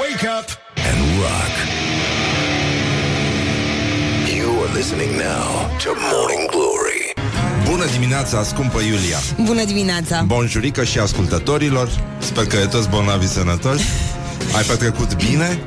Wake up and rock. You are listening now to Morning Glory. Bună dimineața, scumpă Iulia Bună dimineața! Bonjurică și ascultătorilor Sper că e toți bolnavi sănătoși Ai petrecut bine?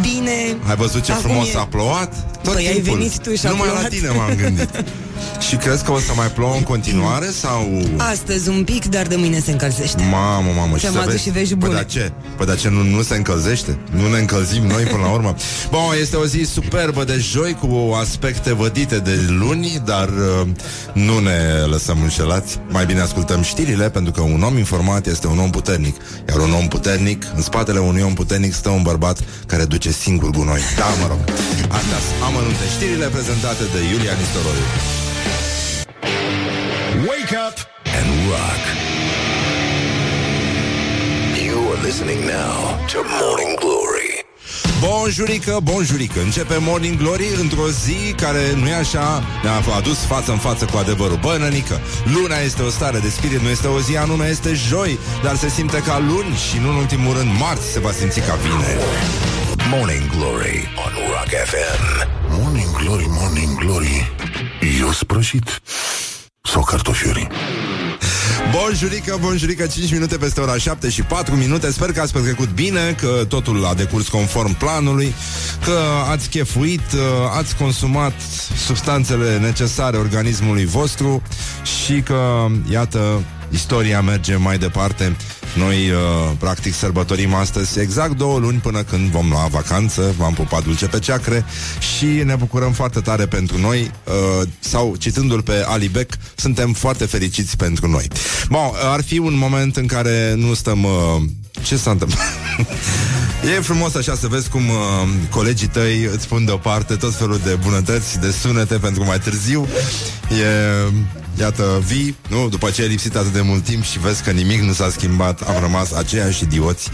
Bine! Ai văzut ce Acum frumos e- a plouat? Tot Păi ai timpul. venit tu și a Numai la plouat. tine m-am gândit Și crezi că o să mai plouă în continuare? Sau... Astăzi un pic, dar de mâine se încălzește. Mamă, mamă, Ți-am să adus vezi? și vești Păi bune. de ce? Păi de ce nu, nu se încălzește? Nu ne încălzim noi până la urmă? Bun, este o zi superbă de joi cu aspecte vădite de luni, dar uh, nu ne lăsăm înșelați. Mai bine ascultăm știrile, pentru că un om informat este un om puternic. Iar un om puternic, în spatele unui om puternic stă un bărbat care duce singur gunoi. Da, mă rog. Astea sunt amănunte știrile prezentate de Iulia Nistoroiu. Wake up and rock. You are listening now to Morning Glory. Bonjurică, bonjurică Începe Morning Glory într-o zi care nu e așa Ne-a adus față în față cu adevărul Bă, nănică, luna este o stare de spirit Nu este o zi anume, este joi Dar se simte ca luni și nu în ultimul rând Marți se va simți ca vineri Morning Glory on Rock FM. Morning Glory, Morning Glory Eu sprășit Sau cartofiuri Bonjurică, bonjurică 5 minute peste ora 7 și 4 minute. Sper că ați petrecut bine Că totul a decurs conform planului Că ați chefuit uh, Ați consumat substanțele necesare organismului vostru Și că, iată Istoria merge mai departe Noi, uh, practic, sărbătorim astăzi Exact două luni până când vom lua vacanță V-am pupat dulce pe ceacre Și ne bucurăm foarte tare pentru noi uh, Sau, citându-l pe Ali Beck Suntem foarte fericiți pentru noi Bun, ar fi un moment în care nu stăm... Uh, ce s-a întâmplat? E frumos așa să vezi cum uh, colegii tăi îți spun deoparte tot felul de bunătăți, de sunete pentru mai târziu. E, iată, vii, nu? După ce ai lipsit atât de mult timp și vezi că nimic nu s-a schimbat, am rămas aceiași idioți.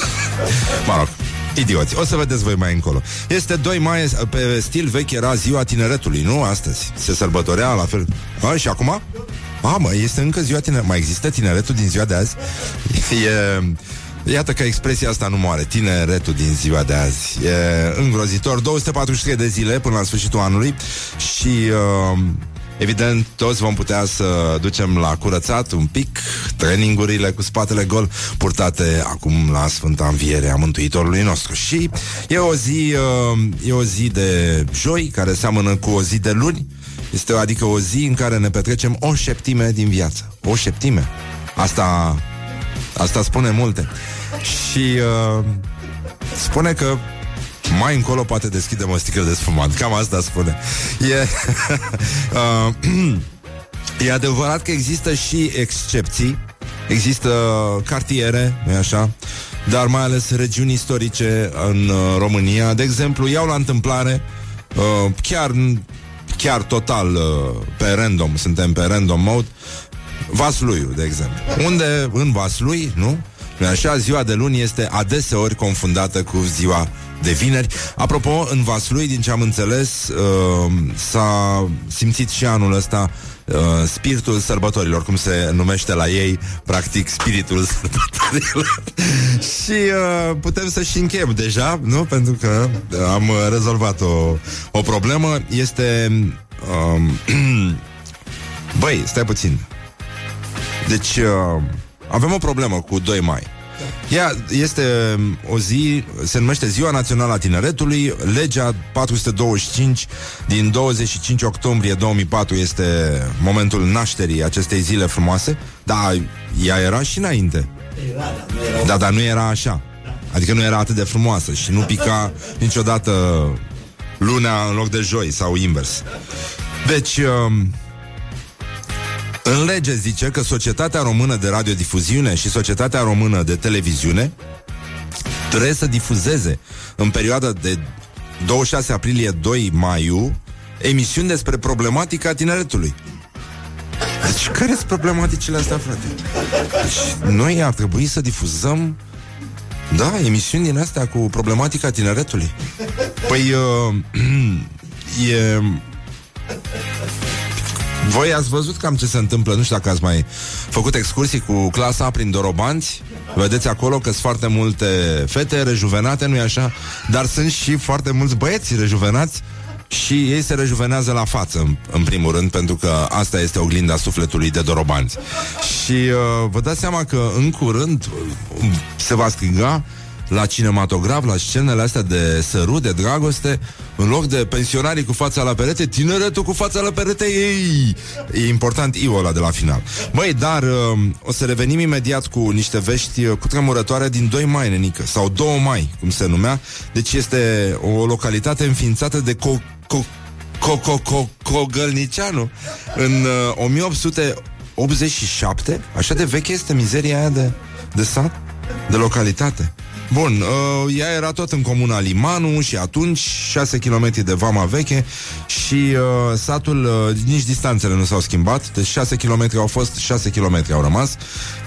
mă rog, idioți. O să vedeți voi mai încolo. Este 2 mai, pe stil vechi era ziua tineretului, nu? Astăzi. Se sărbătorea la fel. A, și acum? A, mă, este încă ziua tineretului. Mai există tineretul din ziua de azi? E... Iată că expresia asta nu moare Tineretul din ziua de azi E îngrozitor 243 de zile până la sfârșitul anului Și uh, Evident, toți vom putea să ducem la curățat un pic treningurile cu spatele gol purtate acum la Sfânta Înviere a Mântuitorului nostru. Și e o zi, uh, e o zi de joi care seamănă cu o zi de luni, este adică o zi în care ne petrecem o șeptime din viață. O șeptime. Asta, asta spune multe. Și uh, spune că mai încolo poate deschidem o sticlă de sfumant. Cam asta spune. E, uh, e adevărat că există și excepții. Există cartiere, nu așa? Dar mai ales regiuni istorice în uh, România. De exemplu, iau la întâmplare uh, chiar, chiar total uh, pe random, suntem pe random mode, Vasluiu, de exemplu. Unde, în Vaslui, nu? nu așa, ziua de luni este adeseori confundată cu ziua de vineri. Apropo, în Vaslui, din ce am înțeles, uh, s-a simțit și anul ăsta uh, spiritul sărbătorilor, cum se numește la ei, practic spiritul sărbătorilor. și uh, putem să și încheiem deja, nu? Pentru că uh, am uh, rezolvat o, o problemă. Este... Uh, băi, stai puțin. Deci, uh, avem o problemă cu 2 mai. Ea este um, o zi, se numește Ziua Națională a Tineretului, legea 425 din 25 octombrie 2004 este momentul nașterii acestei zile frumoase, dar ea era și înainte. Da, dar nu era așa. Adică nu era atât de frumoasă și nu pica niciodată luna în loc de joi sau invers. Deci, um, în lege zice că Societatea Română de Radiodifuziune și Societatea Română de Televiziune trebuie să difuzeze în perioada de 26 aprilie 2 maiu emisiuni despre problematica tineretului. Deci care sunt problematicile astea, frate? Deci noi ar trebui să difuzăm da, emisiuni din astea cu problematica tineretului. Păi uh, e voi ați văzut cam ce se întâmplă Nu știu dacă ați mai făcut excursii cu clasa prin Dorobanți Vedeți acolo că sunt foarte multe fete rejuvenate, nu-i așa? Dar sunt și foarte mulți băieți rejuvenați și ei se rejuvenează la față, în, în primul rând, pentru că asta este oglinda sufletului de dorobanți. Și uh, vă dați seama că în curând uh, se va striga la cinematograf, la scenele astea de sărut, de dragoste, în loc de pensionarii cu fața la perete, tineretul cu fața la perete, ei! E important iul ăla de la final. Băi, dar uh, o să revenim imediat cu niște vești uh, cu tremurătoare din 2 mai, nenică, sau 2 mai, cum se numea. Deci este o localitate înființată de co- co- co- co- co- Cogălnicianu în uh, 1887. Așa de veche este mizeria aia de, de sat, de localitate. Bun, uh, ea era tot în comuna Limanu și atunci 6 km de vama veche și uh, satul, uh, nici distanțele nu s-au schimbat, deci 6 km au fost, 6 km au rămas.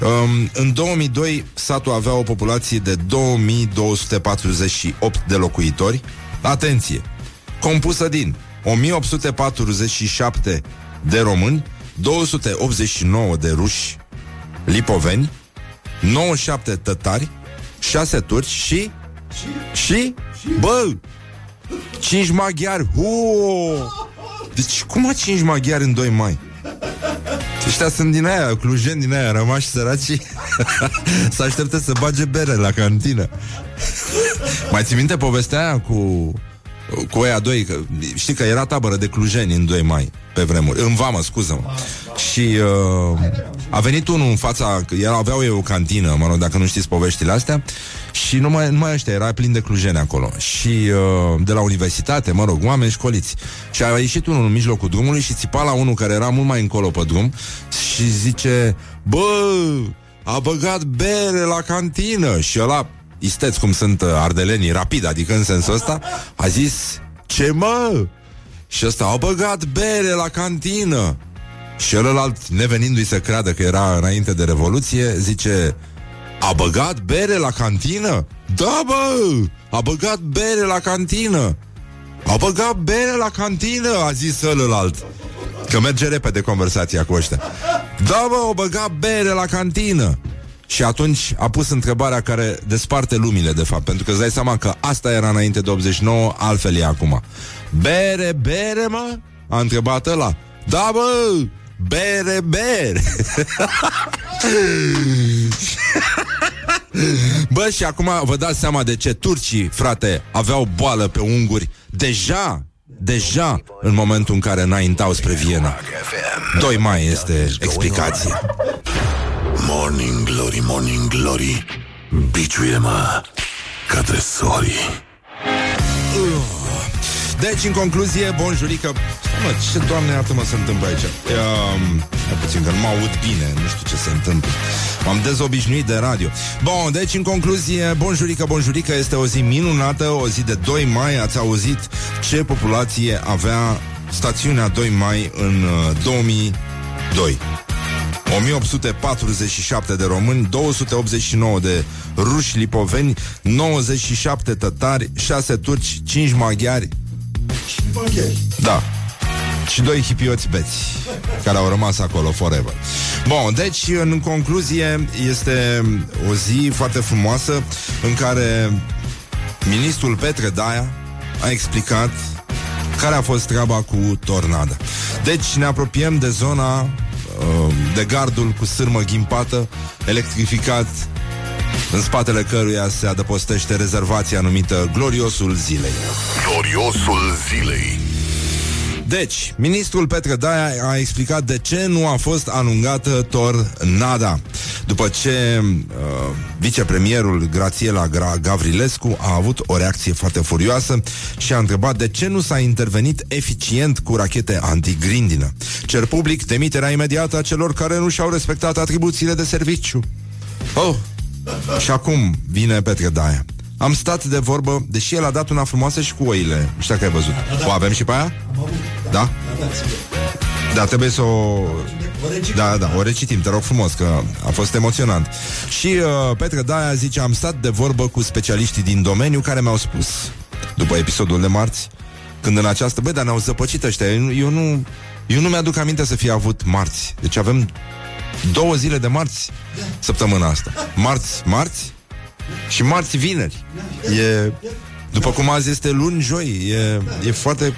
Um, în 2002 satul avea o populație de 2248 de locuitori. Atenție! Compusă din 1847 de români, 289 de ruși lipoveni, 97 tătari, 6 turci și... Și? Bă! 5 maghiari! Huo! Deci cum a 5 maghiari în 2 mai? Ăștia sunt din aia, clujeni din aia, rămași săraci Să aștepte să bage bere la cantină Mai ți minte povestea aia cu cu ăia doi, că, știi că era tabără de clujeni în 2 mai, pe vremuri, în vamă, scuză-mă. Și uh, a venit unul în fața, că el aveau eu o cantină, mă rog, dacă nu știți poveștile astea, și numai, numai ăștia, era plin de clujeni acolo. Și uh, de la universitate, mă rog, oameni școliți. Și a ieșit unul în mijlocul drumului și țipa la unul care era mult mai încolo pe drum și zice, bă, a băgat bere la cantină și ăla isteț cum sunt uh, ardelenii, rapid, adică în sensul ăsta, a zis, ce mă? Și ăsta, au băgat bere la cantină. Și ălălalt, nevenindu-i să creadă că era înainte de Revoluție, zice, a băgat bere la cantină? Da, bă! A băgat bere la cantină! A băgat bere la cantină, a zis ălălalt. Că merge repede conversația cu ăștia. Da, bă, o băgat bere la cantină. Și atunci a pus întrebarea care desparte lumile, de fapt, pentru că îți dai seama că asta era înainte de 89, altfel e acum. Bere, bere, mă? A întrebat ăla. Da, bă, bere, bere. Bă, și acum vă dați seama de ce turcii, frate, aveau boală pe unguri deja, deja în momentul în care înaintau spre Viena. 2 mai este explicația. Morning Glory, Morning Glory. Biciuie-mă ca tresorii Deci, în concluzie, bonjurică Mă, ce doamne iată mă se întâmplă aici. Um, Mai puțin că nu mă aud bine Nu știu ce se întâmplă. M-am dezobișnuit de radio. Bun, deci în concluzie Bonjurică, bonjurică Este o zi minunată O zi de 2 mai. Ați auzit ce populație avea Stațiunea 2 mai în uh, 2002 1847 de români, 289 de ruși lipoveni, 97 tătari, 6 turci, 5 maghiari. Da. Și doi hipioți beți Care au rămas acolo forever Bun, deci în concluzie Este o zi foarte frumoasă În care Ministrul Petre Daia A explicat care a fost treaba cu tornada. Deci ne apropiem de zona uh, de gardul cu sârmă ghimpată, electrificat, în spatele căruia se adăpostește rezervația numită Gloriosul Zilei. Gloriosul zilei Deci, ministrul Petre Daia a explicat de ce nu a fost anungată tornada. După ce uh, vicepremierul Grațiela Gra- Gavrilescu a avut o reacție foarte furioasă și a întrebat de ce nu s-a intervenit eficient cu rachete antigrindină. Cer public demiterea imediată a celor care nu și-au respectat atribuțiile de serviciu. Oh! Și acum vine Petre Daia. Am stat de vorbă, deși el a dat una frumoasă și cu oile. Nu știu dacă ai văzut. O avem și pe aia? Da? Da, trebuie să o... Da, da, o recitim, te rog frumos, că a fost emoționant. Și uh, Petre Daia zice, am stat de vorbă cu specialiștii din domeniu care mi-au spus, după episodul de marți, când în această... Băi, dar ne-au zăpăcit ăștia. Eu, nu- eu nu... Eu nu mi-aduc aminte să fie avut marți. Deci avem Două zile de marți săptămâna asta. Marți, marți și marți, vineri. E, după cum azi este luni, joi. E, e foarte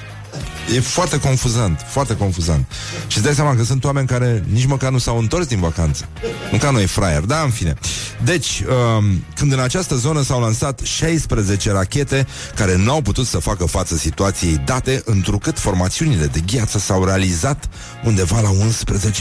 E foarte confuzant, foarte confuzant. Și îți dai seama că sunt oameni care nici măcar nu s-au întors din vacanță. Nu ca noi, fraier, da, în fine. Deci, um, când în această zonă s-au lansat 16 rachete care n-au putut să facă față situației date, întrucât formațiunile de gheață s-au realizat undeva la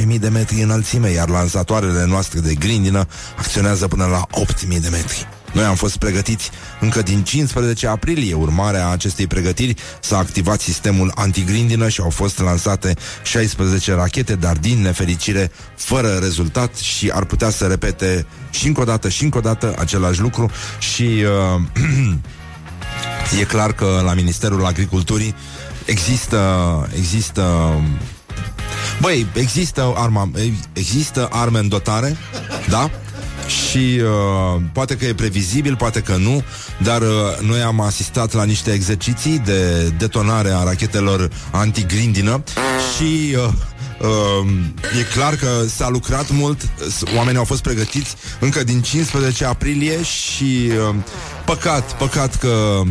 11.000 de metri înălțime, iar lansatoarele noastre de grindină acționează până la 8.000 de metri. Noi am fost pregătiți încă din 15 aprilie. Urmarea acestei pregătiri s-a activat sistemul antigrindină și au fost lansate 16 rachete, dar din nefericire fără rezultat și ar putea să repete și încă o dată și încă o dată același lucru și uh, e clar că la Ministerul Agriculturii există există Băi, există arma, există arme în dotare, da? Și uh, poate că e previzibil, poate că nu, dar uh, noi am asistat la niște exerciții de detonare a rachetelor antigrindină și uh, Uh, e clar că s-a lucrat mult, oamenii au fost pregătiți încă din 15 aprilie și uh, păcat, păcat că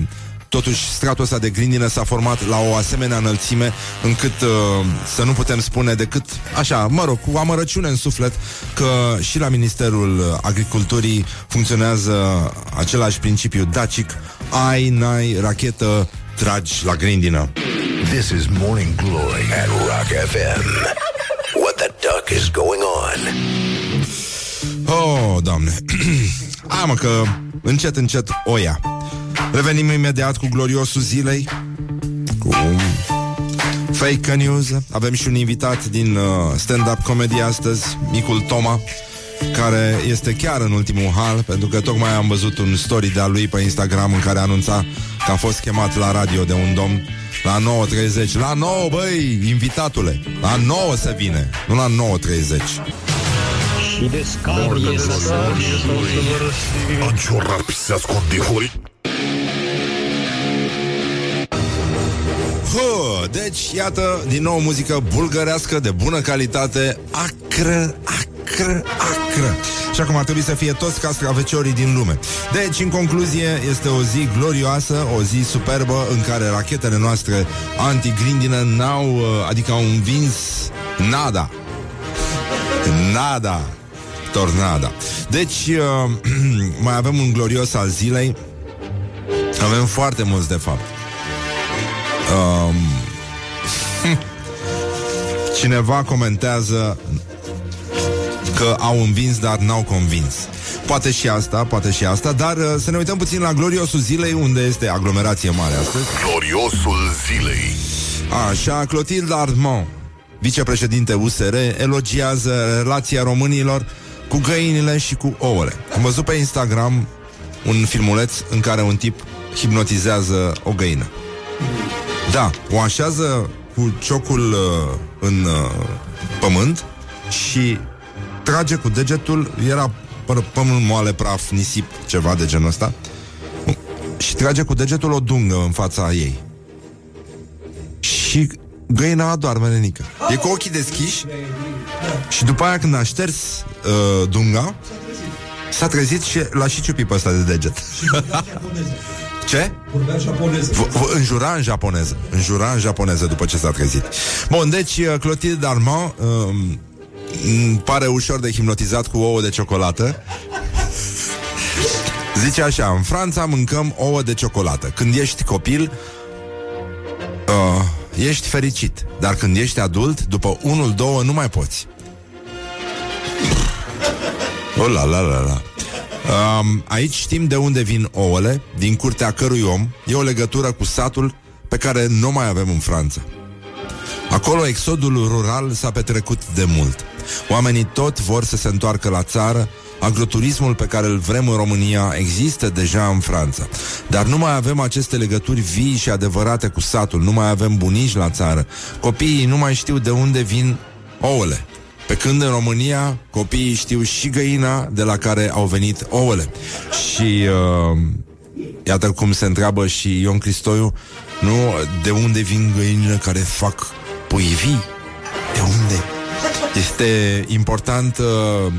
Totuși, stratul ăsta de grindină s-a format la o asemenea înălțime încât uh, să nu putem spune decât, așa, mă rog, cu amărăciune în suflet, că și la Ministerul Agriculturii funcționează același principiu dacic, ai, n-ai, rachetă, tragi la grindină. This is Morning Glory at Rock FM. What the duck is going on? Oh, doamne. Hai mă că încet, încet o ia. Revenim imediat cu gloriosul zilei Cu fake news Avem și un invitat din uh, stand-up comedy astăzi Micul Toma care este chiar în ultimul hal, pentru că tocmai am văzut un story de-a lui pe Instagram în care anunța că a fost chemat la radio de un domn la 9.30. La 9, băi, invitatule! La 9 să vine, nu la 9.30. Și de scabie să Anciorar pisească de hori Huh, deci, iată, din nou muzică bulgărească de bună calitate, acră, acră, acră. Și acum ar trebui să fie toți castraveciorii din lume. Deci, în concluzie, este o zi glorioasă, o zi superbă în care rachetele noastre antigrindină n-au, uh, adică au învins nada. Nada. Tornada. Deci, uh, mai avem un glorios al zilei. Avem foarte mulți, de fapt. Um, cineva comentează că au învins, dar n-au convins. Poate și asta, poate și asta, dar uh, să ne uităm puțin la gloriosul zilei, unde este aglomerație mare astăzi. Gloriosul zilei Așa, Clotilde Armand, vicepreședinte USR, elogiază relația românilor cu găinile și cu ouăle. Am văzut pe Instagram un filmuleț în care un tip hipnotizează o găină. Da, o așează cu ciocul uh, în uh, pământ și trage cu degetul, era pă- pământ moale, praf, nisip, ceva de genul ăsta, și trage cu degetul o dungă în fața ei. Și găina adorme, nenică. E cu ochii deschiși și după aia când a șters uh, dunga, s-a trezit și l-a și ciupit pe ăsta de deget. Ce? V- v- înjura în japoneză. Înjura în japoneză după ce s-a trezit. Bun, deci uh, Clotilde Armand um, îmi pare ușor de hipnotizat cu ouă de ciocolată. Zice așa, în Franța mâncăm ouă de ciocolată. Când ești copil, uh, ești fericit. Dar când ești adult, după unul, două, nu mai poți. Oh, la, la, la, la. Um, aici știm de unde vin ouăle, din curtea cărui om e o legătură cu satul pe care nu mai avem în Franța. Acolo exodul rural s-a petrecut de mult. Oamenii tot vor să se întoarcă la țară, agroturismul pe care îl vrem în România există deja în Franța. Dar nu mai avem aceste legături vii și adevărate cu satul, nu mai avem bunici la țară. Copiii nu mai știu de unde vin ouăle. Pe când în România copiii știu și găina de la care au venit ouăle. Și uh, iată cum se întreabă și Ion Cristoiu, nu, de unde vin găinile care fac pui vii? De unde? Este important uh,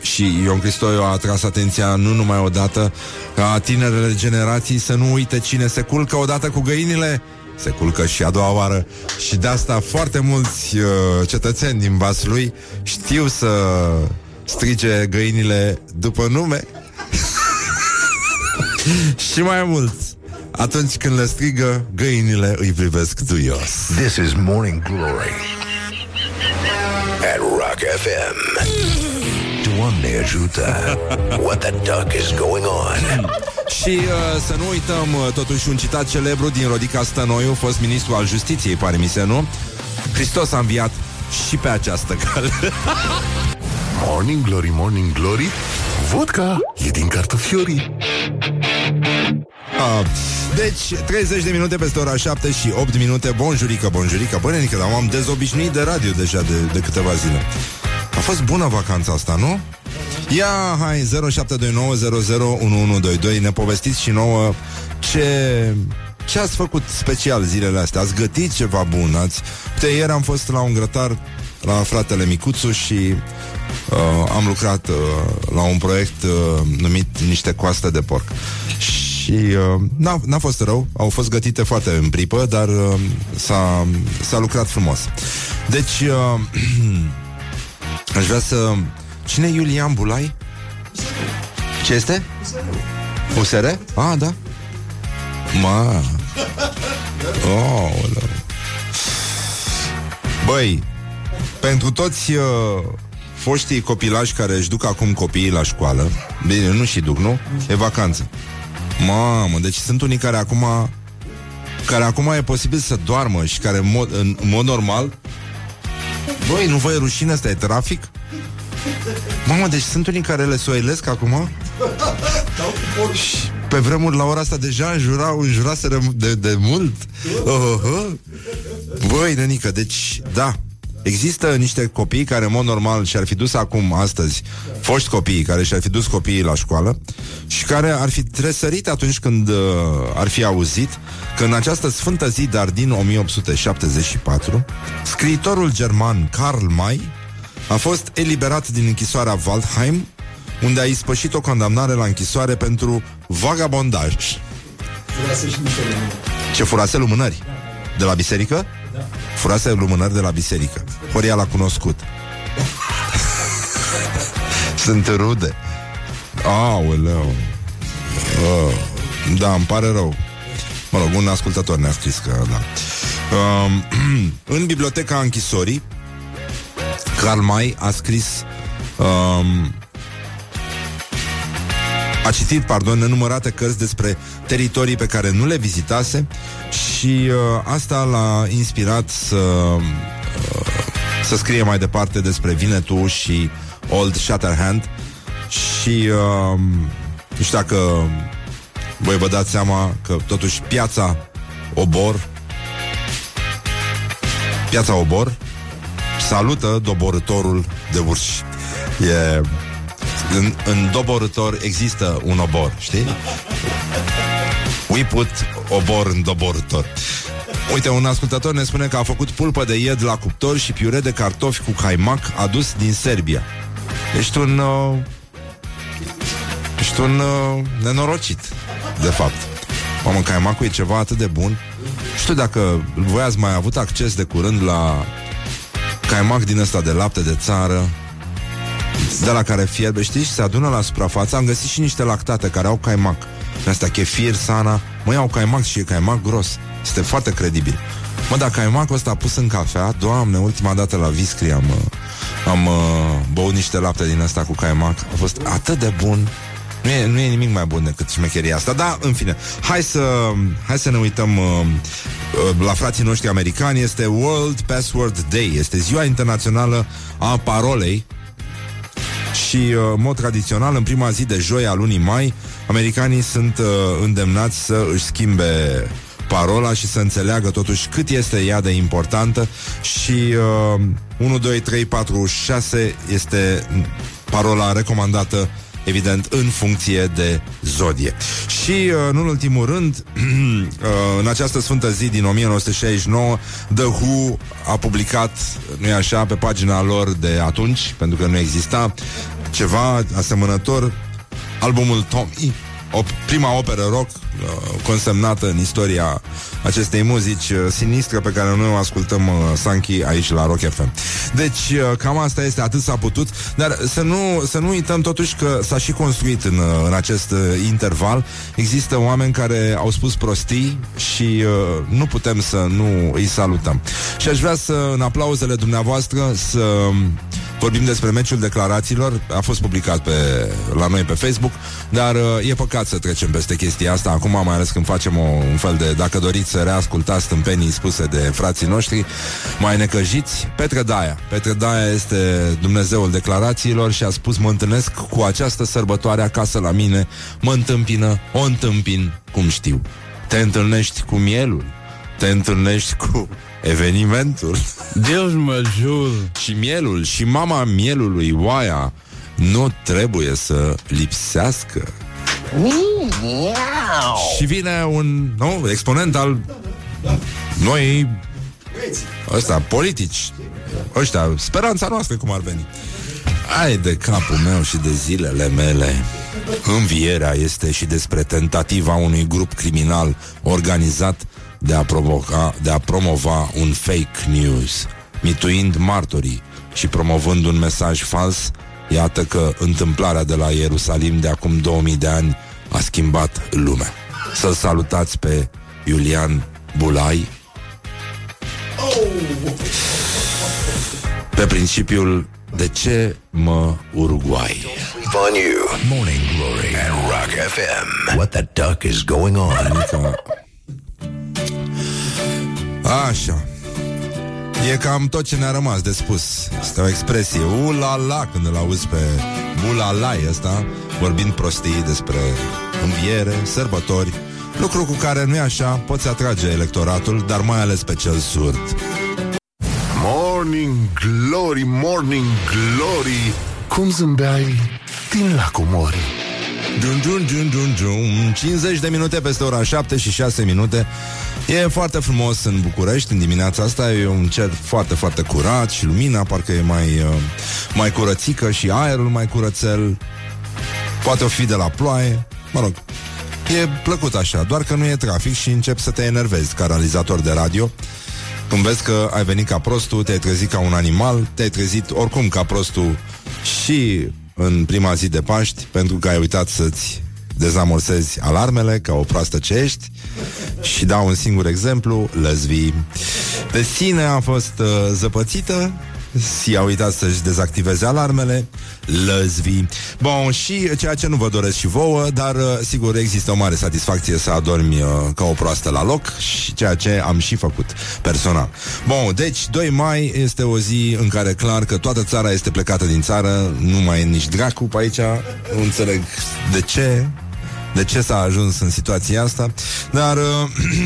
și Ion Cristoiu a atras atenția nu numai odată ca tinerele generații să nu uite cine se culcă odată cu găinile se culcă și a doua oară și de asta foarte mulți uh, cetățeni din Vaslui știu să strige găinile după nume și mai mulți atunci când le strigă, găinile îi privesc duios. This is Morning Glory at Rock FM. Doamne ajută! What the duck is going on? Și uh, să nu uităm uh, totuși un citat celebru din Rodica Stănoiu, fost ministru al justiției, pare mi se, nu? Hristos a înviat și pe această cale. Morning Glory, Morning Glory Vodka e din cartofiorii Ah, Deci, 30 de minute peste ora 7 și 8 minute Bonjurică, bonjurică, bănenică Dar m-am dezobișnuit de radio deja de, de câteva zile A fost bună vacanța asta, nu? Ia, hai, 0729001122 Ne povestiți și nouă ce, ce ați făcut special zilele astea Ați gătit ceva bun ați... Uite, ieri am fost la un grătar La fratele Micuțu și uh, Am lucrat uh, la un proiect uh, Numit Niște coaste de porc și uh, n-a, n-a fost rău, au fost gătite foarte în pripă, dar uh, s-a, s-a lucrat frumos. Deci, uh, aș vrea să... Cine e Iulian Bulai? Ce este? USR? Ah, da. Ma. Oh, Băi, pentru toți uh, foștii copilași care își duc acum copiii la școală, bine, nu și duc, nu? E vacanță. Mamă, deci sunt unii care acum care acum e posibil să doarmă și care în mod, în, în mod normal Băi, nu vă e rușine, asta e trafic? Mamă, deci sunt unii care le soilesc acum? Și pe vremuri, la ora asta, deja înjurau, înjuraseră de, de mult. Oh, oh, oh. Băi, nenică, deci, da, Există niște copii care, în mod normal, și-ar fi dus acum, astăzi, foști copii care și-ar fi dus copiii la școală și care ar fi tresărit atunci când uh, ar fi auzit că în această sfântă zi, dar din 1874, scriitorul german Karl May a fost eliberat din închisoarea Waldheim, unde a ispășit o condamnare la închisoare pentru vagabondaj. Ce furase lumânări? De la biserică? Furase lumânări de la biserică. Horia l-a cunoscut. Sunt rude. Aoleu. Oh. Da, îmi pare rău. Mă rog, un ascultător ne-a scris că da. Um, în biblioteca închisorii, Karl May a scris um, a citit, pardon, nenumărate cărți despre teritorii pe care nu le vizitase și uh, asta l-a inspirat să uh, să scrie mai departe despre Vinetu și Old Shatterhand și uh, nu știu dacă voi vă dați seama că totuși piața Obor piața Obor salută doborătorul de urși. E în, în doborător există un obor, știi? We put obor în doborător. Uite, un ascultător ne spune că a făcut pulpă de ied la cuptor și piure de cartofi cu caimac adus din Serbia. Ești un... Uh, ești un uh, nenorocit, de fapt. Mamă, caimacul e ceva atât de bun. Știu dacă voi ați mai avut acces de curând la caimac din ăsta de lapte de țară, de la care fierbe, știți, și se adună la suprafață. Am găsit și niște lactate care au caimac. Asta chefir, sana, mă iau caimac și e caimac gros. Este foarte credibil. Mă, dacă caimacul ăsta pus în cafea, doamne, ultima dată la Viscri am, uh, am uh, băut niște lapte din asta cu caimac. A fost atât de bun. Nu e, nu e nimic mai bun decât șmecheria asta, dar, în fine, hai să, hai să ne uităm uh, uh, la frații noștri americani. Este World Password Day, este ziua internațională a parolei și, uh, în mod tradițional, în prima zi de joi a lunii mai, americanii sunt uh, îndemnați să își schimbe parola și să înțeleagă totuși cât este ea de importantă și uh, 1, 2, 3, 4, 6 este parola recomandată evident, în funcție de zodie. Și, uh, în ultimul rând, uh, în această sfântă zi din 1969, The Who a publicat, nu așa, pe pagina lor de atunci, pentru că nu exista, ceva asemănător, albumul Tommy, o prima operă rock uh, consemnată în istoria acestei muzici uh, sinistre pe care noi o ascultăm uh, Sanchi aici la Rock FM. Deci uh, cam asta este, atât s-a putut, dar să nu, să nu uităm totuși că s-a și construit în, uh, în acest uh, interval. Există oameni care au spus prostii și uh, nu putem să nu îi salutăm. Și aș vrea să, în aplauzele dumneavoastră, să Vorbim despre meciul declarațiilor, a fost publicat pe, la noi pe Facebook, dar uh, e păcat să trecem peste chestia asta acum, mai ales când facem o, un fel de, dacă doriți să reascultați stâmpenii spuse de frații noștri, mai necăjiți, Petre Daia. Petre Daia este Dumnezeul declarațiilor și a spus, mă întâlnesc cu această sărbătoare acasă la mine, mă întâmpină, o întâmpin, cum știu. Te întâlnești cu mielul, te întâlnești cu evenimentul Deus mă jur. și mielul și mama mielului, oaia, nu trebuie să lipsească. Și vine un nu, exponent al noi ăsta, politici ăștia, speranța noastră cum ar veni. Ai de capul meu și de zilele mele. Învierea este și despre tentativa unui grup criminal organizat de a, provoca, de a promova un fake news, mituind martorii și promovând un mesaj fals, iată că întâmplarea de la Ierusalim de acum 2000 de ani a schimbat lumea. Să-l salutați pe Iulian Bulai pe principiul de ce mă Uruguay? On you. Morning Glory at Rock FM. What the duck is going on? Adică... Așa. E cam tot ce ne-a rămas de spus. Este o expresie ulala când îl auzi pe bulalai ăsta vorbind prostii despre înviere, sărbători, lucru cu care nu e așa, poți atrage electoratul, dar mai ales pe cel surd. Morning Glory, Morning Glory Cum zâmbeai din lacul Mori Dun, dun, dun, dun, dun. 50 de minute peste ora 7 și 6 minute. E foarte frumos în București în dimineața asta. E un cer foarte, foarte curat Și lumina parcă e mai, uh, mai curățică Și aerul mai curățel. Poate o fi de la ploaie. Mă rog, e plăcut așa Doar că nu e trafic și încep să te enervezi Ca realizator de radio. Când vezi că ai venit ca prostul, te-ai trezit ca un animal, te-ai trezit oricum ca prostul și în prima zi de Paști, pentru că ai uitat să-ți dezamorsezi alarmele ca o proastă ce ești și dau un singur exemplu, lăzvi. De sine a fost uh, zăpățită, si a uitat să-și dezactiveze alarmele, lăzvi. Bun, și ceea ce nu vă doresc și vouă, dar uh, sigur există o mare satisfacție să adormi uh, ca o proastă la loc și ceea ce am și făcut personal. Bun, deci 2 mai este o zi în care clar că toată țara este plecată din țară, nu mai e nici dracu pe aici, nu înțeleg de ce, de ce s-a ajuns în situația asta, dar uh,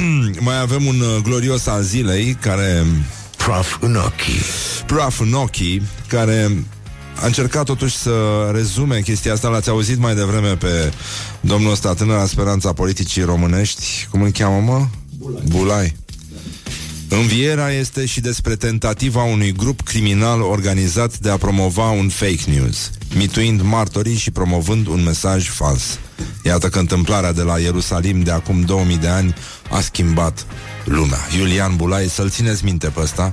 mai avem un uh, glorios al zilei care Prof în ochii. Praf Noki, care a încercat totuși să rezume chestia asta, l-ați auzit mai devreme pe domnul ăsta, tânăra speranța politicii românești, cum îl cheamă, mă? Bulai. Bulai. Învierea este și despre tentativa unui grup criminal organizat de a promova un fake news, mituind martorii și promovând un mesaj fals. Iată că întâmplarea de la Ierusalim de acum 2000 de ani a schimbat lumea. Iulian Bulai, să-l țineți minte pe ăsta,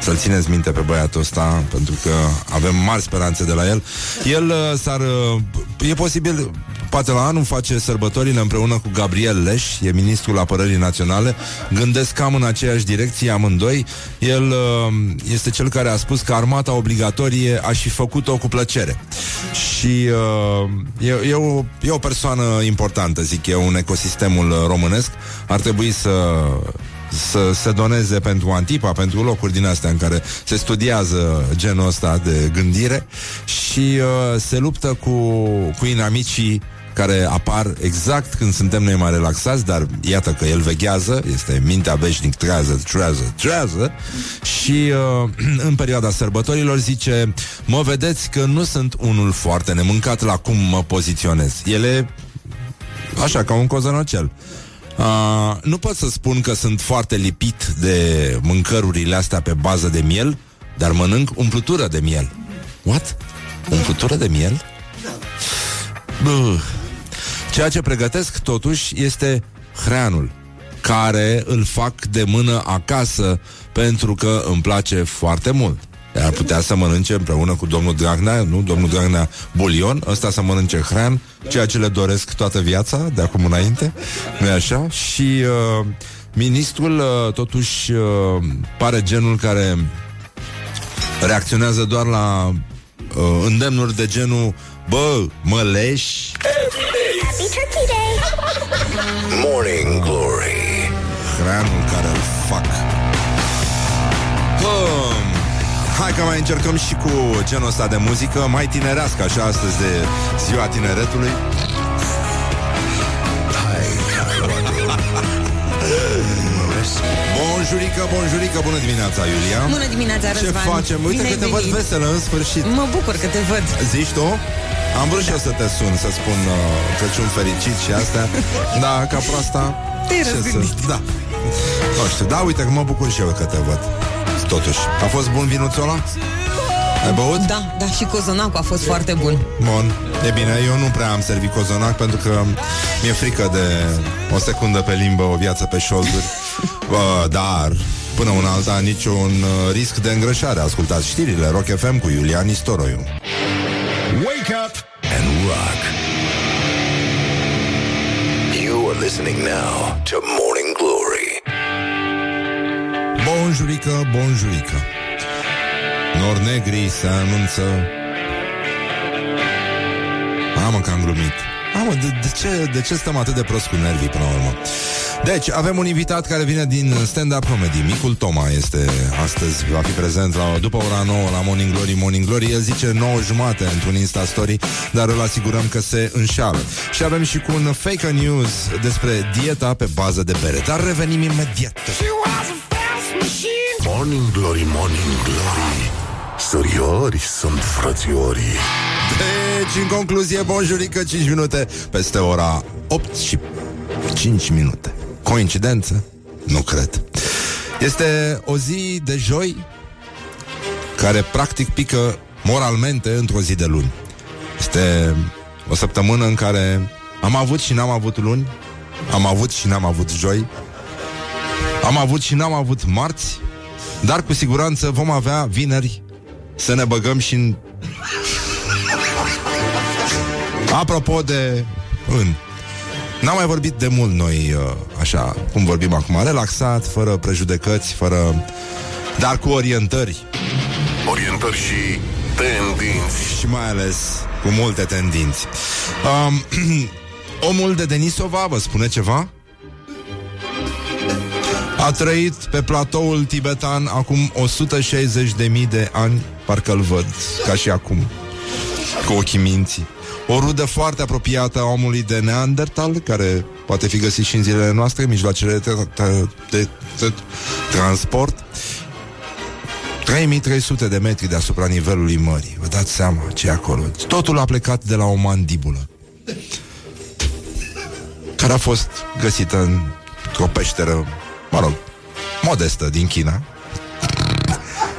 să-l țineți minte pe băiatul ăsta, pentru că avem mari speranțe de la el. El uh, s-ar... Uh, e posibil, poate la anul face sărbătorile împreună cu Gabriel Leș, e ministrul apărării naționale, gândesc cam în aceeași direcție amândoi. El uh, este cel care a spus că armata obligatorie aș fi făcut-o cu plăcere. Și uh, e, e, o, e o persoană importantă, zic eu, în ecosistemul uh, românesc. Ar trebui să să se doneze pentru Antipa, pentru locuri din astea în care se studiază genul ăsta de gândire și uh, se luptă cu, cu inamicii care apar exact când suntem noi mai relaxați, dar iată că el veghează, este mintea veșnic trează, trează, trează și uh, în perioada sărbătorilor zice mă vedeți că nu sunt unul foarte nemâncat la cum mă poziționez. Ele așa, ca un cozănocel. Uh, nu pot să spun că sunt foarte lipit de mâncărurile astea pe bază de miel, dar mănânc umplutură de miel. What? Umplutură de miel? Bă. Ceea ce pregătesc totuși este hreanul care îl fac de mână acasă pentru că îmi place foarte mult. Ar putea să mănânce împreună cu domnul Dragnea, nu? Domnul Dragnea bulion, ăsta să mănânce hrean, ceea ce le doresc toată viața, de acum înainte, nu așa? Și uh, ministrul, uh, totuși, uh, pare genul care reacționează doar la uh, îndemnuri de genul Bă, mă leși Morning Glory. Hreanul care îl fac Hai că mai încercăm și cu genul ăsta de muzică Mai tinerească așa astăzi de ziua tineretului. Bonjurică, bonjurică, bună dimineața, Iulia. Bună dimineața, Ce Răzvan. facem? Uite Bine că ai te văd venit. veselă în sfârșit. Mă bucur că te văd. Zici tu? Am vrut și eu să te sun Să spun uh, Crăciun fericit și astea. Da, ca proasta. Te-ai ce să- răzgândit. Da. Nu știu, da, uite că mă bucur și eu că te văd Totuși, a fost bun vinuțul ăla? Ai băut? Da, da, și cozonacul a fost foarte bun Bun, e bine, eu nu prea am servit cozonac Pentru că mi-e frică de O secundă pe limbă, o viață pe șolduri Bă, Dar Până una alta, niciun uh, risc de îngrășare Ascultați știrile Rock FM cu Iulian Istoroiu Wake up and rock. You are listening now to Morning Glory. Bonjurică, bonjurică. Nor negri se anunță. Amă că am glumit. Amă, de, de, ce, de ce stăm atât de prost cu nervii până la urmă? Deci, avem un invitat care vine din stand-up comedy. Micul Toma este astăzi Va fi prezent la, după ora 9 la Morning Glory. Morning Glory El zice 9 jumate într-un Insta Story Dar îl asigurăm că se înșală Și avem și cu un fake news Despre dieta pe bază de bere. Dar revenim imediat Morning Glory, Morning Glory Suriori sunt frățiorii Deci, în concluzie, bonjurică, 5 minute peste ora 8 și 5 minute. Coincidență? Nu cred. Este o zi de joi care practic pică moralmente într-o zi de luni. Este o săptămână în care am avut și n-am avut luni, am avut și n-am avut joi, am avut și n-am avut marți, dar cu siguranță vom avea vineri să ne băgăm și în Apropo de în N-am mai vorbit de mult noi uh, Așa cum vorbim acum. Relaxat, fără prejudecăți Fără... Dar cu orientări. Orientări și tendinți. Și mai ales cu multe tendinți. Um, Omul de Denisova Vă spune ceva? A trăit pe platoul tibetan Acum 160.000 de ani Parcă-l văd ca și acum Cu ochii minții o rudă foarte apropiată a omului de Neandertal, care poate fi găsit și în zilele noastre, mijloacele de, de, de, de transport. 3300 de metri deasupra nivelului mării. Vă dați seama ce e acolo. Totul a plecat de la o mandibulă care a fost găsită în o peșteră, mă rog, modestă din China.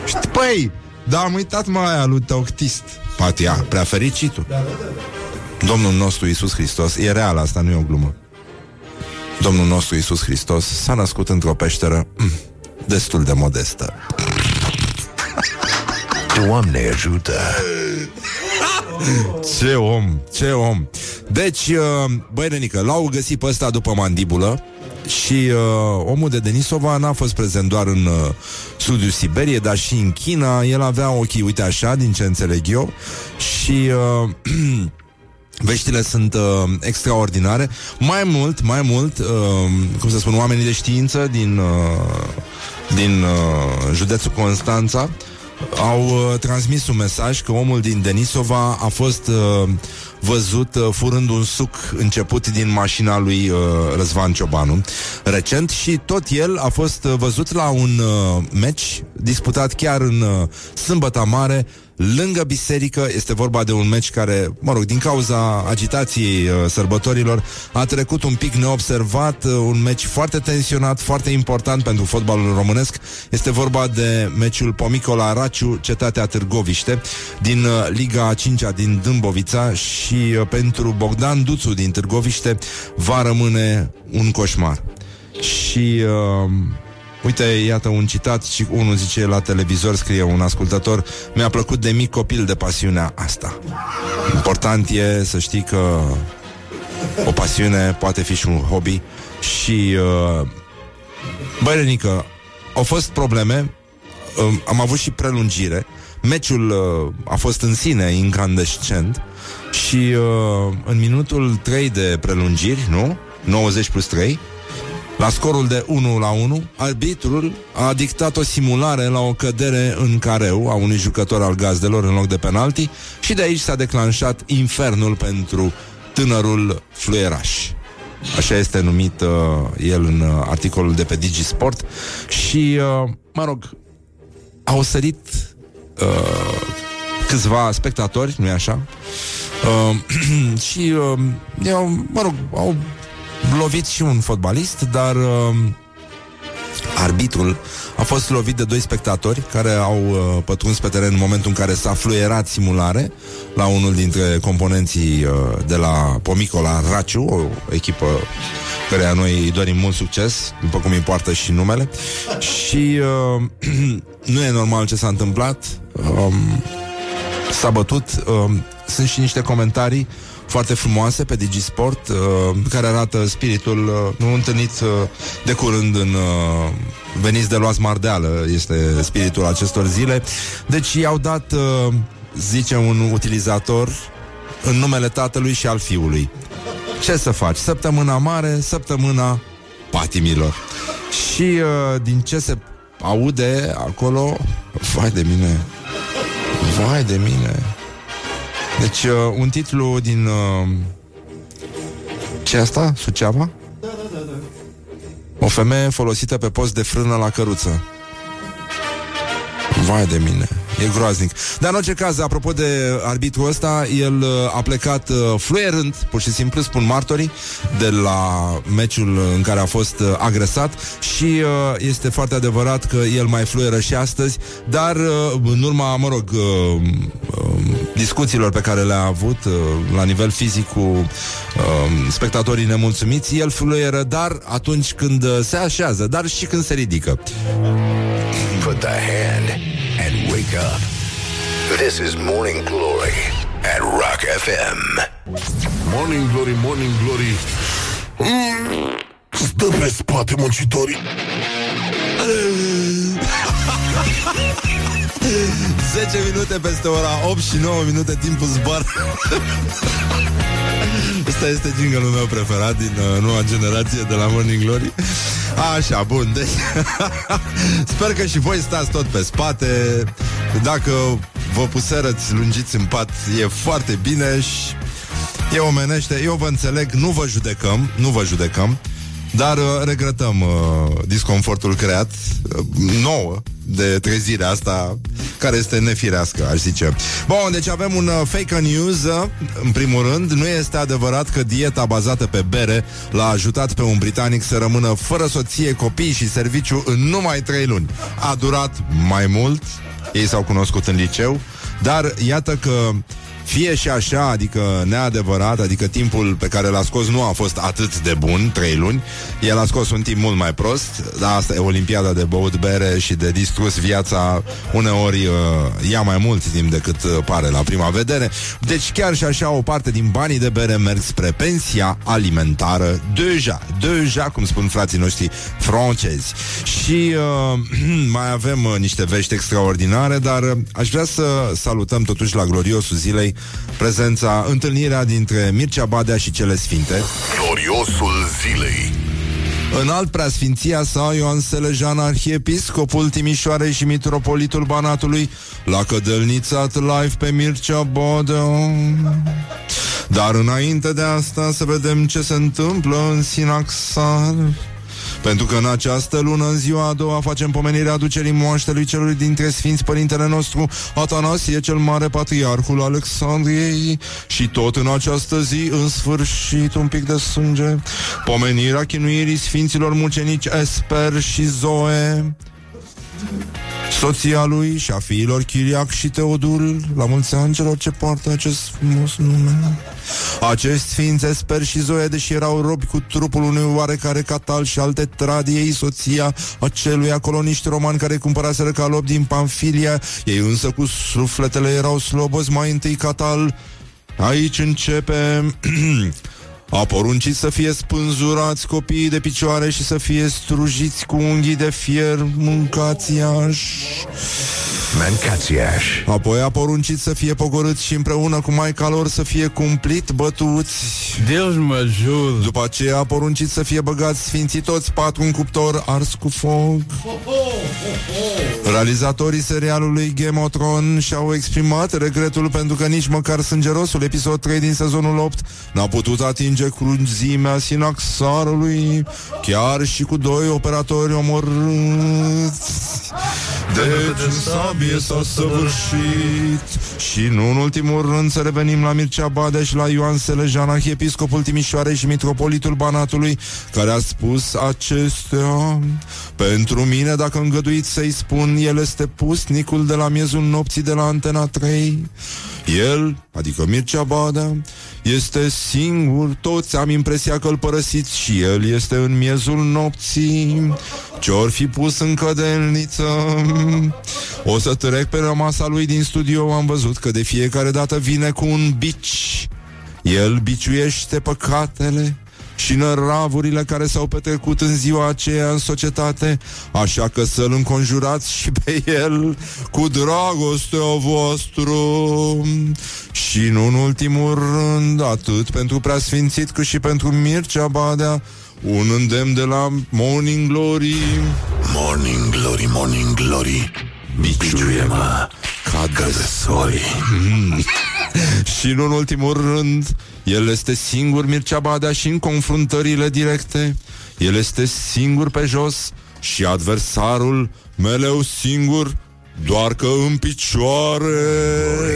Și, păi, dar am uitat mai aia lui Teoctist. Patia, prea fericitul. Domnul nostru Isus Hristos, e real asta, nu e o glumă. Domnul nostru Isus Hristos s-a născut într-o peșteră mm, destul de modestă. Doamne ajută! Ce om, ce om. Deci, uh, băi, Renică, l-au găsit pe ăsta după mandibulă și uh, omul de Denisova n-a fost prezent doar în uh, sudul Siberiei, dar și în China. El avea ochii, uite așa, din ce înțeleg eu, și... Uh, Veștile sunt uh, extraordinare. Mai mult, mai mult, uh, cum să spun, oamenii de știință din, uh, din uh, județul Constanța au uh, transmis un mesaj că omul din Denisova a fost uh, văzut uh, furând un suc început din mașina lui uh, Răzvan Ciobanu. Recent și tot el a fost uh, văzut la un uh, meci disputat chiar în uh, Sâmbăta Mare lângă biserică. Este vorba de un meci care, mă rog, din cauza agitației uh, sărbătorilor, a trecut un pic neobservat, uh, un meci foarte tensionat, foarte important pentru fotbalul românesc. Este vorba de meciul Pomicola Raciu, cetatea Târgoviște, din uh, Liga 5 din Dâmbovița și uh, pentru Bogdan Duțu din Târgoviște va rămâne un coșmar. Și uh, Uite, iată un citat și unul zice la televizor, scrie un ascultător, mi-a plăcut de mic copil de pasiunea asta. Important e să știi că o pasiune poate fi și un hobby și uh, băi, Renică, au fost probleme, uh, am avut și prelungire, meciul uh, a fost în sine incandescent și uh, în minutul 3 de prelungiri, nu? 90 plus 3, la scorul de 1 la 1, arbitrul a dictat o simulare la o cădere în careu a unui jucător al gazdelor în loc de penalti și de aici s-a declanșat infernul pentru tânărul fluieraș. Așa este numit uh, el în uh, articolul de pe Digisport și, uh, mă rog, au sărit uh, câțiva spectatori, nu-i așa? Uh, și, uh, eu, mă rog, au lovit și un fotbalist, dar uh, arbitrul a fost lovit de doi spectatori care au uh, pătruns pe teren în momentul în care s-a fluierat simulare la unul dintre componenții uh, de la Pomicola Raciu, o echipă care noi îi dorim mult succes, după cum îi poartă și numele. Și uh, nu e normal ce s-a întâmplat. Um, s-a bătut. Um, sunt și niște comentarii foarte frumoase pe Digisport, uh, care arată spiritul uh, nu întâlnit uh, de curând în uh, veniți de luați mardeală, este spiritul acestor zile. Deci i-au dat, uh, zice un utilizator, în numele tatălui și al fiului. Ce să faci? Săptămâna mare, săptămâna patimilor. Și uh, din ce se aude acolo, vai de mine, vai de mine, deci, uh, un titlu din... Uh, ce asta? Suceava? O femeie folosită pe post de frână la căruță. Vai de mine. E groaznic. Dar în orice caz, apropo de arbitrul ăsta, el uh, a plecat uh, fluierând, pur și simplu spun martorii, de la meciul în care a fost uh, agresat și uh, este foarte adevărat că el mai fluieră și astăzi, dar uh, în urma, mă rog, uh, uh, discuțiilor pe care le-a avut uh, la nivel fizic cu uh, spectatorii nemulțumiți, el fluieră, dar atunci când uh, se așează, dar și când se ridică. Put the hand and wake up. This is Morning Glory at Rock FM. Morning Glory, Morning Glory. Mm, Stă pe spate muncitorii 10 minute peste ora 8 și 9 minute timpul zboară. Ăsta este jingle meu preferat din uh, noua generație de la Morning Glory. Așa, bun, deci Sper că și voi stați tot pe spate Dacă vă puserăți lungiți în pat E foarte bine și E omenește, eu vă înțeleg Nu vă judecăm, nu vă judecăm dar uh, regretăm uh, disconfortul creat uh, nouă de trezirea asta care este nefirească, aș zice. Bun, deci avem un uh, fake news. Uh, în primul rând, nu este adevărat că dieta bazată pe bere l-a ajutat pe un britanic să rămână fără soție, copii și serviciu în numai trei luni. A durat mai mult, ei s-au cunoscut în liceu, dar iată că fie și așa, adică neadevărat, adică timpul pe care l-a scos nu a fost atât de bun, trei luni, el a scos un timp mult mai prost, dar asta e olimpiada de băut bere și de distrus viața, uneori uh, ia mai mult timp decât uh, pare la prima vedere, deci chiar și așa o parte din banii de bere merg spre pensia alimentară, deja, deja, cum spun frații noștri francezi. Și uh, mai avem uh, niște vești extraordinare, dar uh, aș vrea să salutăm totuși la gloriosul zilei prezența, întâlnirea dintre Mircea Badea și cele sfinte. Gloriosul zilei În alt preasfinția sa, Ioan Selejan, arhiepiscopul Timișoarei și mitropolitul Banatului, l-a cădălnițat live pe Mircea Badea. Dar înainte de asta să vedem ce se întâmplă în Sinaxar. Pentru că în această lună, în ziua a doua, facem pomenirea aducerii moaștelui celui dintre sfinți părintele nostru, Atanasie, cel mare patriarhul Alexandriei, și tot în această zi, în sfârșit, un pic de sânge, pomenirea chinuirii sfinților mucenici Esper și Zoe, soția lui și a fiilor Chiriac și Teodul, la mulți ani celor ce poartă acest frumos nume. Acești ființe sper și Zoe, deși erau robi cu trupul unui oarecare catal și alte tradiei, soția acelui coloniști romani care cumpăraseră calop din Panfilia, ei însă cu sufletele erau slobozi mai întâi catal. Aici începe A poruncit să fie spânzurați copiii de picioare și să fie strujiți cu unghii de fier mâncați iași. Mancațiaș. Apoi a poruncit să fie pogorâți și împreună cu maica lor să fie cumplit bătuți. Deus mă ajută. După aceea a poruncit să fie băgați sfinții toți patru în cuptor ars cu foc. Realizatorii serialului Game of Thrones și-au exprimat regretul pentru că nici măcar sângerosul episod 3 din sezonul 8 n-a putut atinge cruzimea sinaxarului, chiar și cu doi operatori omorâți. Deci în sabie s-a săvârșit. Și nu în ultimul rând să revenim la Mircea Badea și la Ioan Selejan Arhiepiscopul Timișoarei și Mitropolitul Banatului Care a spus acestea. Pentru mine, dacă îngăduiți să-i spun El este pusnicul de la miezul nopții de la Antena 3 El, adică Mircea Badea este singur, toți am impresia că îl părăsiți și el este în miezul nopții. Ce-or fi pus în cădelniță? O să trec pe masa lui din studio, am văzut că de fiecare dată vine cu un bici. El biciuiește păcatele și năravurile care s-au petrecut în ziua aceea în societate, așa că să-l înconjurați și pe el cu dragostea voastră. Și nu în ultimul rând, atât pentru preasfințit cât și pentru Mircea Badea, un îndemn de la Morning Glory. Morning Glory, Morning Glory Biciuie-mă ca de soi. și nu în ultimul rând, el este singur Mircea Badea și în confruntările directe. El este singur pe jos și adversarul meleu singur, doar că în picioare.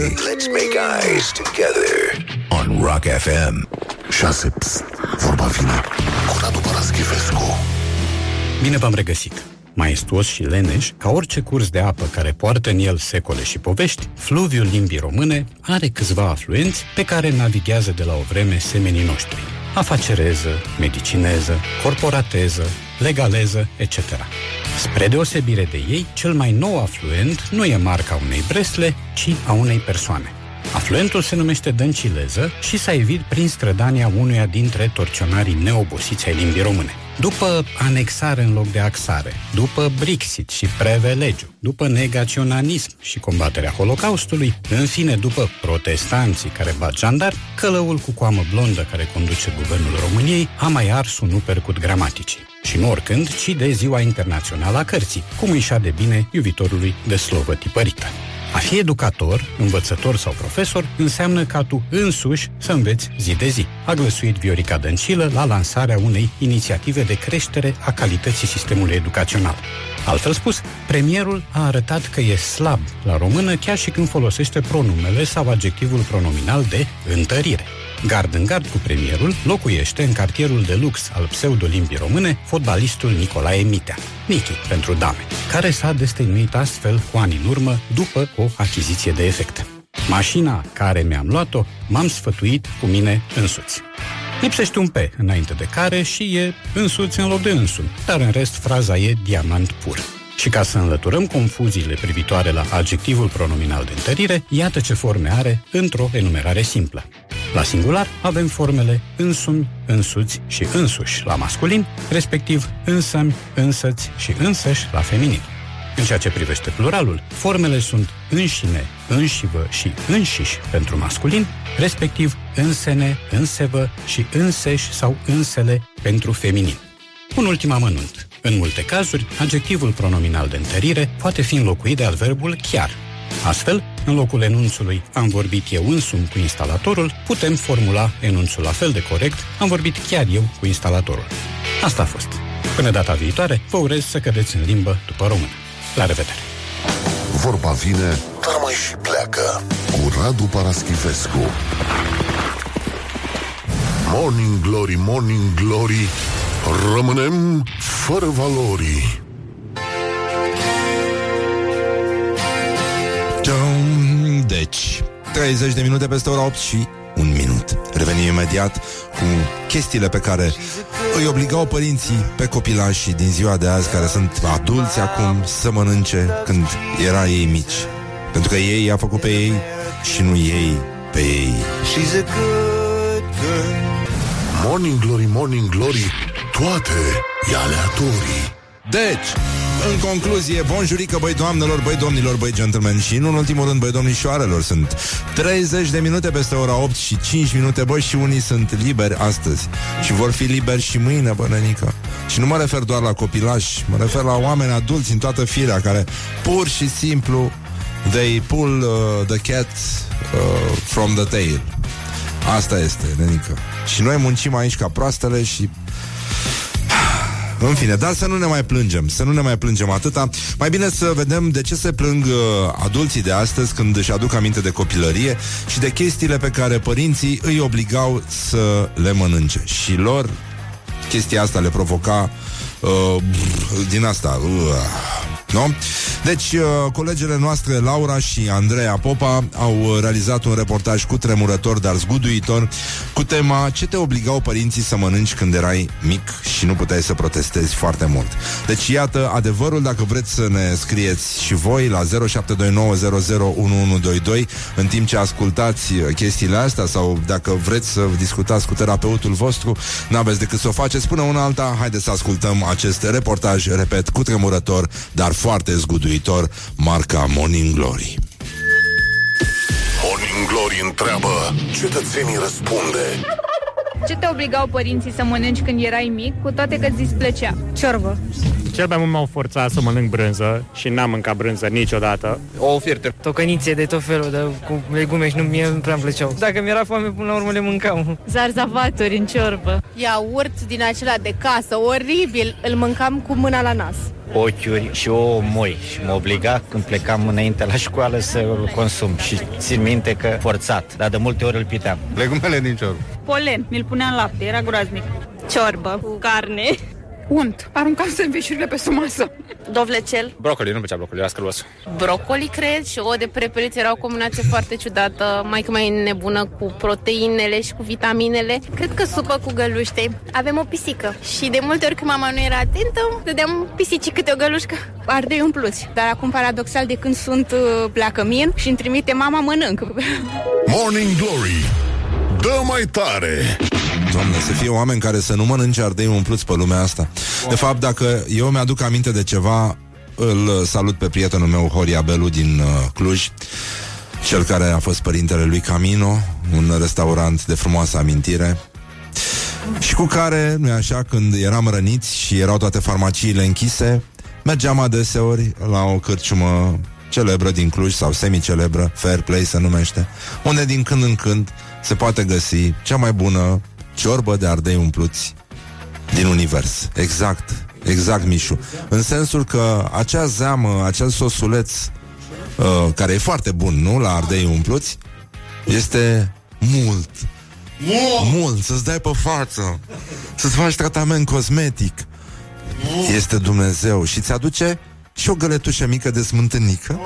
Let's make eyes together on Rock FM. 6. Psst, vorba vine cu Radu Paraschivescu Bine v-am regăsit! Maestuos și leneș, ca orice curs de apă care poartă în el secole și povești, fluviul limbii române are câțiva afluenți pe care navighează de la o vreme semenii noștri. Afacereză, medicineză, corporateză, legaleză, etc. Spre deosebire de ei, cel mai nou afluent nu e marca unei bresle, ci a unei persoane. Afluentul se numește Dăncileză și s-a evit prin strădania unuia dintre torționarii neobosiți ai limbii române. După anexare în loc de axare, după Brexit și prevelegiu, după negaționanism și combaterea Holocaustului, în fine după protestanții care bat jandar, călăul cu coamă blondă care conduce guvernul României a mai ars un upercut gramaticii. Și nu oricând, ci de Ziua Internațională a Cărții, cum îi de bine iubitorului de slovă tipărită. A fi educator, învățător sau profesor înseamnă ca tu însuși să înveți zi de zi. A glăsuit Viorica Dăncilă la lansarea unei inițiative de creștere a calității sistemului educațional. Altfel spus, premierul a arătat că e slab la română chiar și când folosește pronumele sau adjectivul pronominal de întărire. Gard în gard cu premierul locuiește în cartierul de lux al pseudolimbii române fotbalistul Nicolae Mitea, Nichi pentru dame, care s-a destăinuit astfel cu ani în urmă după o achiziție de efecte. Mașina care mi-am luat-o m-am sfătuit cu mine însuți. Lipsește un P înainte de care și e însuți în loc de însumi, dar în rest fraza e diamant pur. Și ca să înlăturăm confuziile privitoare la adjectivul pronominal de întărire, iată ce forme are într-o enumerare simplă. La singular avem formele însumi, însuți și însuși la masculin, respectiv însămi, însăți și însăși la feminin. În ceea ce privește pluralul, formele sunt înșine, înșivă și înșiși pentru masculin, respectiv însene, însevă și înseși sau însele pentru feminin. Un ultim amănunt. În multe cazuri, adjectivul pronominal de întărire poate fi înlocuit de adverbul chiar. Astfel, în locul enunțului am vorbit eu însumi cu instalatorul, putem formula enunțul la fel de corect, am vorbit chiar eu cu instalatorul. Asta a fost. Până data viitoare, vă urez să cădeți în limbă după română. La revedere! Vorba vine, dar mai și pleacă. Cu Radu Paraschivescu. Morning Glory, Morning Glory, rămânem fără valori. Dum, Deci, 30 de minute peste ora 8 și un minut. Revenim imediat cu chestiile pe care îi obligau părinții pe copilașii din ziua de azi, care sunt adulți acum, să mănânce când era ei mici. Pentru că ei i-a făcut pe ei și nu ei pe ei. She's a good girl. Morning Glory, Morning Glory, toate e aleatorii. Deci, în concluzie, bonjurică, băi doamnelor, băi domnilor, băi gentlemen și, în ultimul rând, băi domnișoarelor, sunt 30 de minute peste ora 8 și 5 minute, băi, și unii sunt liberi astăzi și vor fi liberi și mâine, bă, nenică. Și nu mă refer doar la copilași, mă refer la oameni adulți în toată firea, care pur și simplu they pull uh, the cat uh, from the tail. Asta este, nenică. Și noi muncim aici ca proastele și în fine, dar să nu ne mai plângem, să nu ne mai plângem atâta. Mai bine să vedem de ce se plâng uh, adulții de astăzi când își aduc aminte de copilărie și de chestiile pe care părinții îi obligau să le mănânce. Și lor chestia asta le provoca uh, din asta. Uh, nu? Deci, uh, colegele noastre, Laura și Andreea Popa, au uh, realizat un reportaj cu tremurător, dar zguduitor, cu tema Ce te obligau părinții să mănânci când erai mic și nu puteai să protestezi foarte mult. Deci, iată, adevărul, dacă vreți să ne scrieți și voi la 0729001122 în timp ce ascultați uh, chestiile astea sau dacă vreți să discutați cu terapeutul vostru, n-aveți decât să o faceți până una alta. Haideți să ascultăm acest reportaj, repet, cu tremurător, dar foarte zguduitor, marca Morning Glory. Morning Glory întreabă, cetățenii răspunde. Ce te obligau părinții să mănânci când erai mic, cu toate că ți plăcea? Ciorbă. Cel mai mult m-au forțat să mănânc brânză și n-am mâncat brânză niciodată. O fierte. Tocănițe de tot felul, dar cu legume și nu mie nu prea îmi plăceau. Dacă mi-era foame, până la urmă le mâncam. Zarzavaturi în ciorbă. Iaurt din acela de casă, oribil, îl mâncam cu mâna la nas. Ochiuri și o moi și mă obliga când plecam înainte la școală să îl consum și țin minte că forțat, dar de multe ori îl piteam. Legumele din ciorb. Polen, mi-l punea în lapte, era groaznic. Ciorbă cu carne. Unt. Aruncam sandvișurile pe sub masă. Dovlecel. Brocoli, nu-mi plăcea brocoli, era scălos. Brocoli, cred, și o de prepeliți era o combinație foarte ciudată, mai că mai nebună cu proteinele și cu vitaminele. Cred că supă cu găluște. Avem o pisică și de multe ori când mama nu era atentă, dădeam pisicii câte o gălușcă. Ardei în plus. Dar acum, paradoxal, de când sunt uh, pleacă min și îmi trimite mama, mănânc. Morning Glory, dă mai tare. Doamne, să fie oameni care să nu mănânce ardei umpluți pe lumea asta. De fapt, dacă eu mi-aduc aminte de ceva, îl salut pe prietenul meu, Horia Belu, din uh, Cluj, cel care a fost părintele lui Camino, un restaurant de frumoasă amintire, și cu care, nu așa, când eram răniți și erau toate farmaciile închise, mergeam adeseori la o cârciumă celebră din Cluj sau semi-celebră, Fair Play se numește, unde din când în când se poate găsi cea mai bună ciorbă de ardei umpluți din univers. Exact, exact, Mișu. În sensul că acea zeamă, acel sosuleț, uh, care e foarte bun, nu, la ardei umpluți, este mult. Mult! Mult, să-ți dai pe față Să-ți faci tratament cosmetic Este Dumnezeu Și ți aduce și o găletușă mică de smântânică.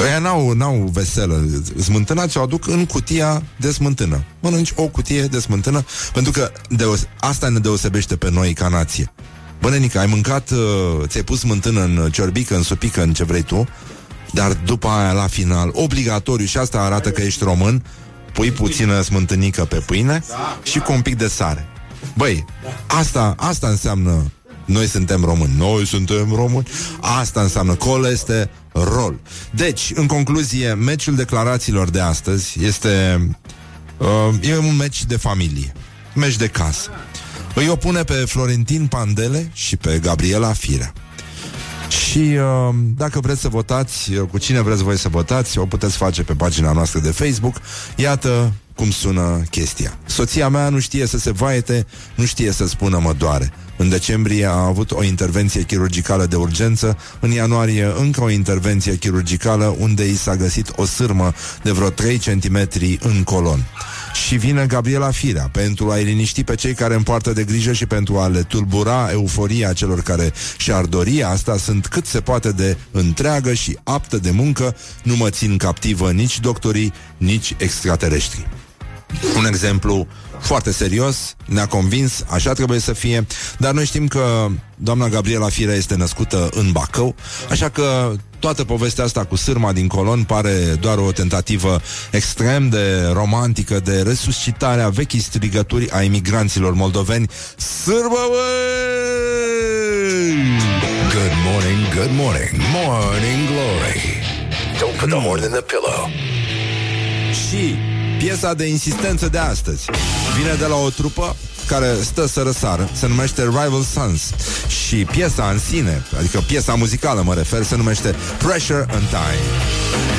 Ăia n-au, n-au veselă. Smântâna ți-o aduc în cutia de smântână. Mănânci o cutie de smântână Pentru că deos- asta ne deosebește pe noi ca nație. Bă, nenică, ai mâncat uh, Ți-ai pus smântână în ciorbică, în supică, în ce vrei tu Dar după aia, la final, obligatoriu Și asta arată că ești român Pui puțină smântânică pe pâine Și cu un pic de sare. Băi, asta, asta înseamnă noi suntem români, noi suntem români. Asta înseamnă colesterol. Deci, în concluzie Meciul declarațiilor de astăzi Este uh, E un meci de familie Meci de casă. Îi opune pe Florentin Pandele Și pe Gabriela Firea Și uh, dacă vreți să votați, uh, cu cine vreți voi să votați, o puteți face pe pagina noastră de Facebook. Iată cum sună chestia. Soția mea nu știe să se vaete, nu știe să spună mă doare. În decembrie a avut o intervenție chirurgicală de urgență, în ianuarie încă o intervenție chirurgicală unde i s-a găsit o sârmă de vreo 3 cm în colon. Și vine Gabriela Firea pentru a-i liniști pe cei care împoartă de grijă și pentru a le tulbura euforia celor care și-ar dori asta, sunt cât se poate de întreagă și aptă de muncă, nu mă țin captivă nici doctorii, nici extraterestri. Un exemplu foarte serios, ne-a convins, așa trebuie să fie, dar noi știm că doamna Gabriela Firea este născută în Bacău, așa că toată povestea asta cu sârma din colon pare doar o tentativă extrem de romantică de resuscitare a vechii strigături a imigranților moldoveni. Sârbă, Good morning, good morning, morning glory. Don't put the horn in the pillow. Și piesa de insistență de astăzi vine de la o trupă care stă să răsară, se numește Rival Sons și piesa în sine, adică piesa muzicală mă refer, se numește Pressure and Time.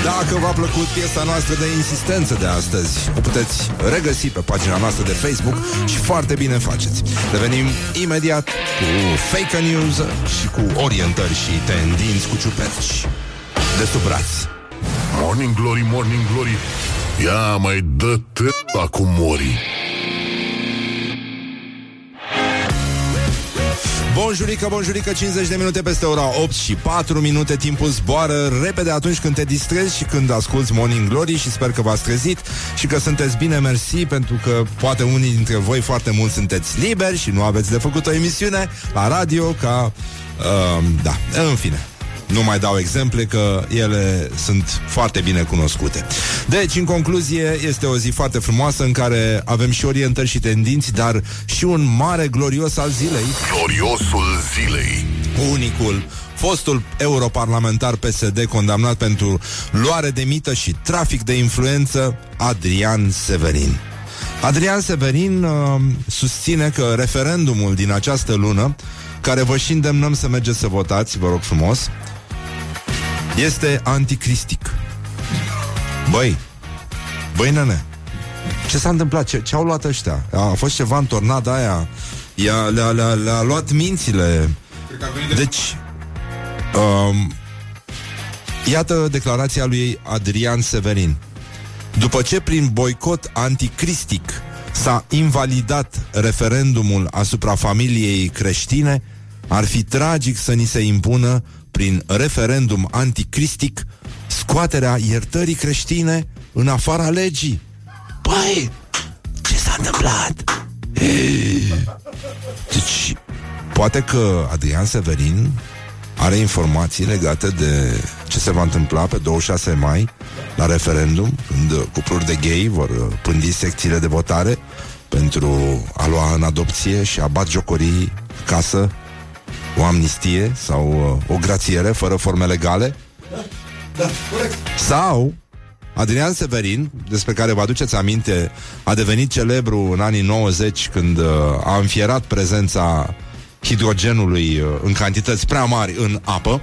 Dacă v-a plăcut piesa noastră de insistență de astăzi, o puteți regăsi pe pagina noastră de Facebook și foarte bine faceți. Revenim imediat cu fake news și cu orientări și tendinți cu ciuperci de sub braț. Morning glory, morning glory Ia mai dă acum mori. Bonjurică, bonjurică, 50 de minute peste ora 8 și 4 minute. Timpul zboară repede atunci când te distrezi Și când asculti Morning Glory Și sper că v-ați trezit și că sunteți bine Mersi, pentru că poate unii dintre voi Foarte mulți sunteți liberi și nu aveți de făcut o emisiune La radio ca... Uh, da, în fine nu mai dau exemple că ele sunt foarte bine cunoscute. Deci, în concluzie, este o zi foarte frumoasă în care avem și orientări și tendinți, dar și un mare glorios al zilei. Gloriosul zilei Unicul fostul europarlamentar PSD condamnat pentru luare de mită și trafic de influență, Adrian Severin. Adrian Severin uh, susține că referendumul din această lună, care vă și îndemnăm să mergeți să votați, vă rog frumos, este anticristic. Băi, băi nene, ce s-a întâmplat? Ce, ce au luat ăștia? A, a fost ceva în tornada aia. I-a, le-a, le-a, le-a luat mințile. Deci, um, iată declarația lui Adrian Severin. După ce prin boicot anticristic s-a invalidat referendumul asupra familiei creștine, ar fi tragic să ni se impună prin referendum anticristic scoaterea iertării creștine în afara legii. Băi, ce s-a întâmplat? Deci, poate că Adrian Severin are informații legate de ce se va întâmpla pe 26 mai la referendum, când cupluri de gay vor pândi secțiile de votare pentru a lua în adopție și a bat jocorii casă o amnistie sau uh, o grațiere fără forme legale. Da, da, corect. Sau Adrian Severin, despre care vă aduceți aminte, a devenit celebru în anii 90 când uh, a înfierat prezența hidrogenului uh, în cantități prea mari în apă,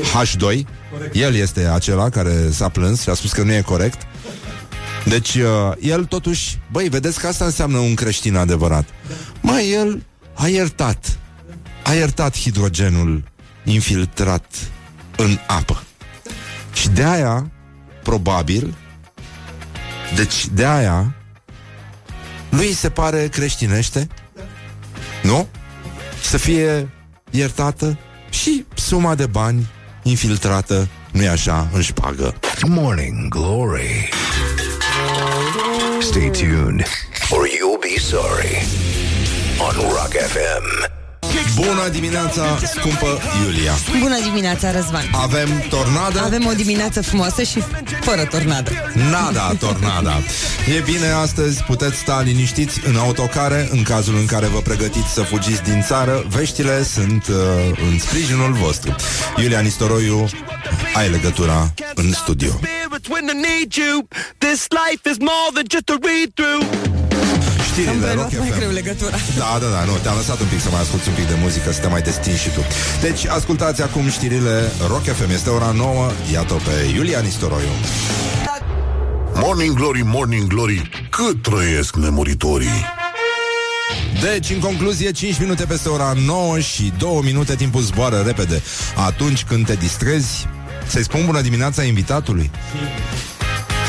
H2. Corect. El este acela care s-a plâns și a spus că nu e corect. Deci, uh, el totuși, băi, vedeți că asta înseamnă un creștin adevărat. Mai el a iertat a iertat hidrogenul infiltrat în apă. Și de aia, probabil, deci de aia, lui se pare creștinește, nu? Să fie iertată și suma de bani infiltrată, nu-i așa, în șpagă. Morning Glory. Stay tuned or you'll be sorry on Rock FM. Bună dimineața, scumpă Iulia. Bună dimineața, Răzvan. Avem tornadă? Avem o dimineață frumoasă și fără tornadă. Nada, tornada. E bine, astăzi puteți sta liniștiți în autocare În cazul în care vă pregătiți să fugiți din țară Veștile sunt uh, în sprijinul vostru. Iulia Nistoroiu, ai legătura în studio Știrile Am Rock preluat mai FM. greu legătura. Da, da, da, nu, te-am lăsat un pic să mai asculti un pic de muzică, să te mai destinzi și tu. Deci, ascultați acum știrile Rock FM. Este ora 9, iată pe Iulia Nistoroiu. Morning Glory, Morning Glory, cât trăiesc nemuritorii. Deci, în concluzie, 5 minute peste ora 9 și 2 minute timpul zboară repede. Atunci când te distrezi, să-i spun bună dimineața invitatului.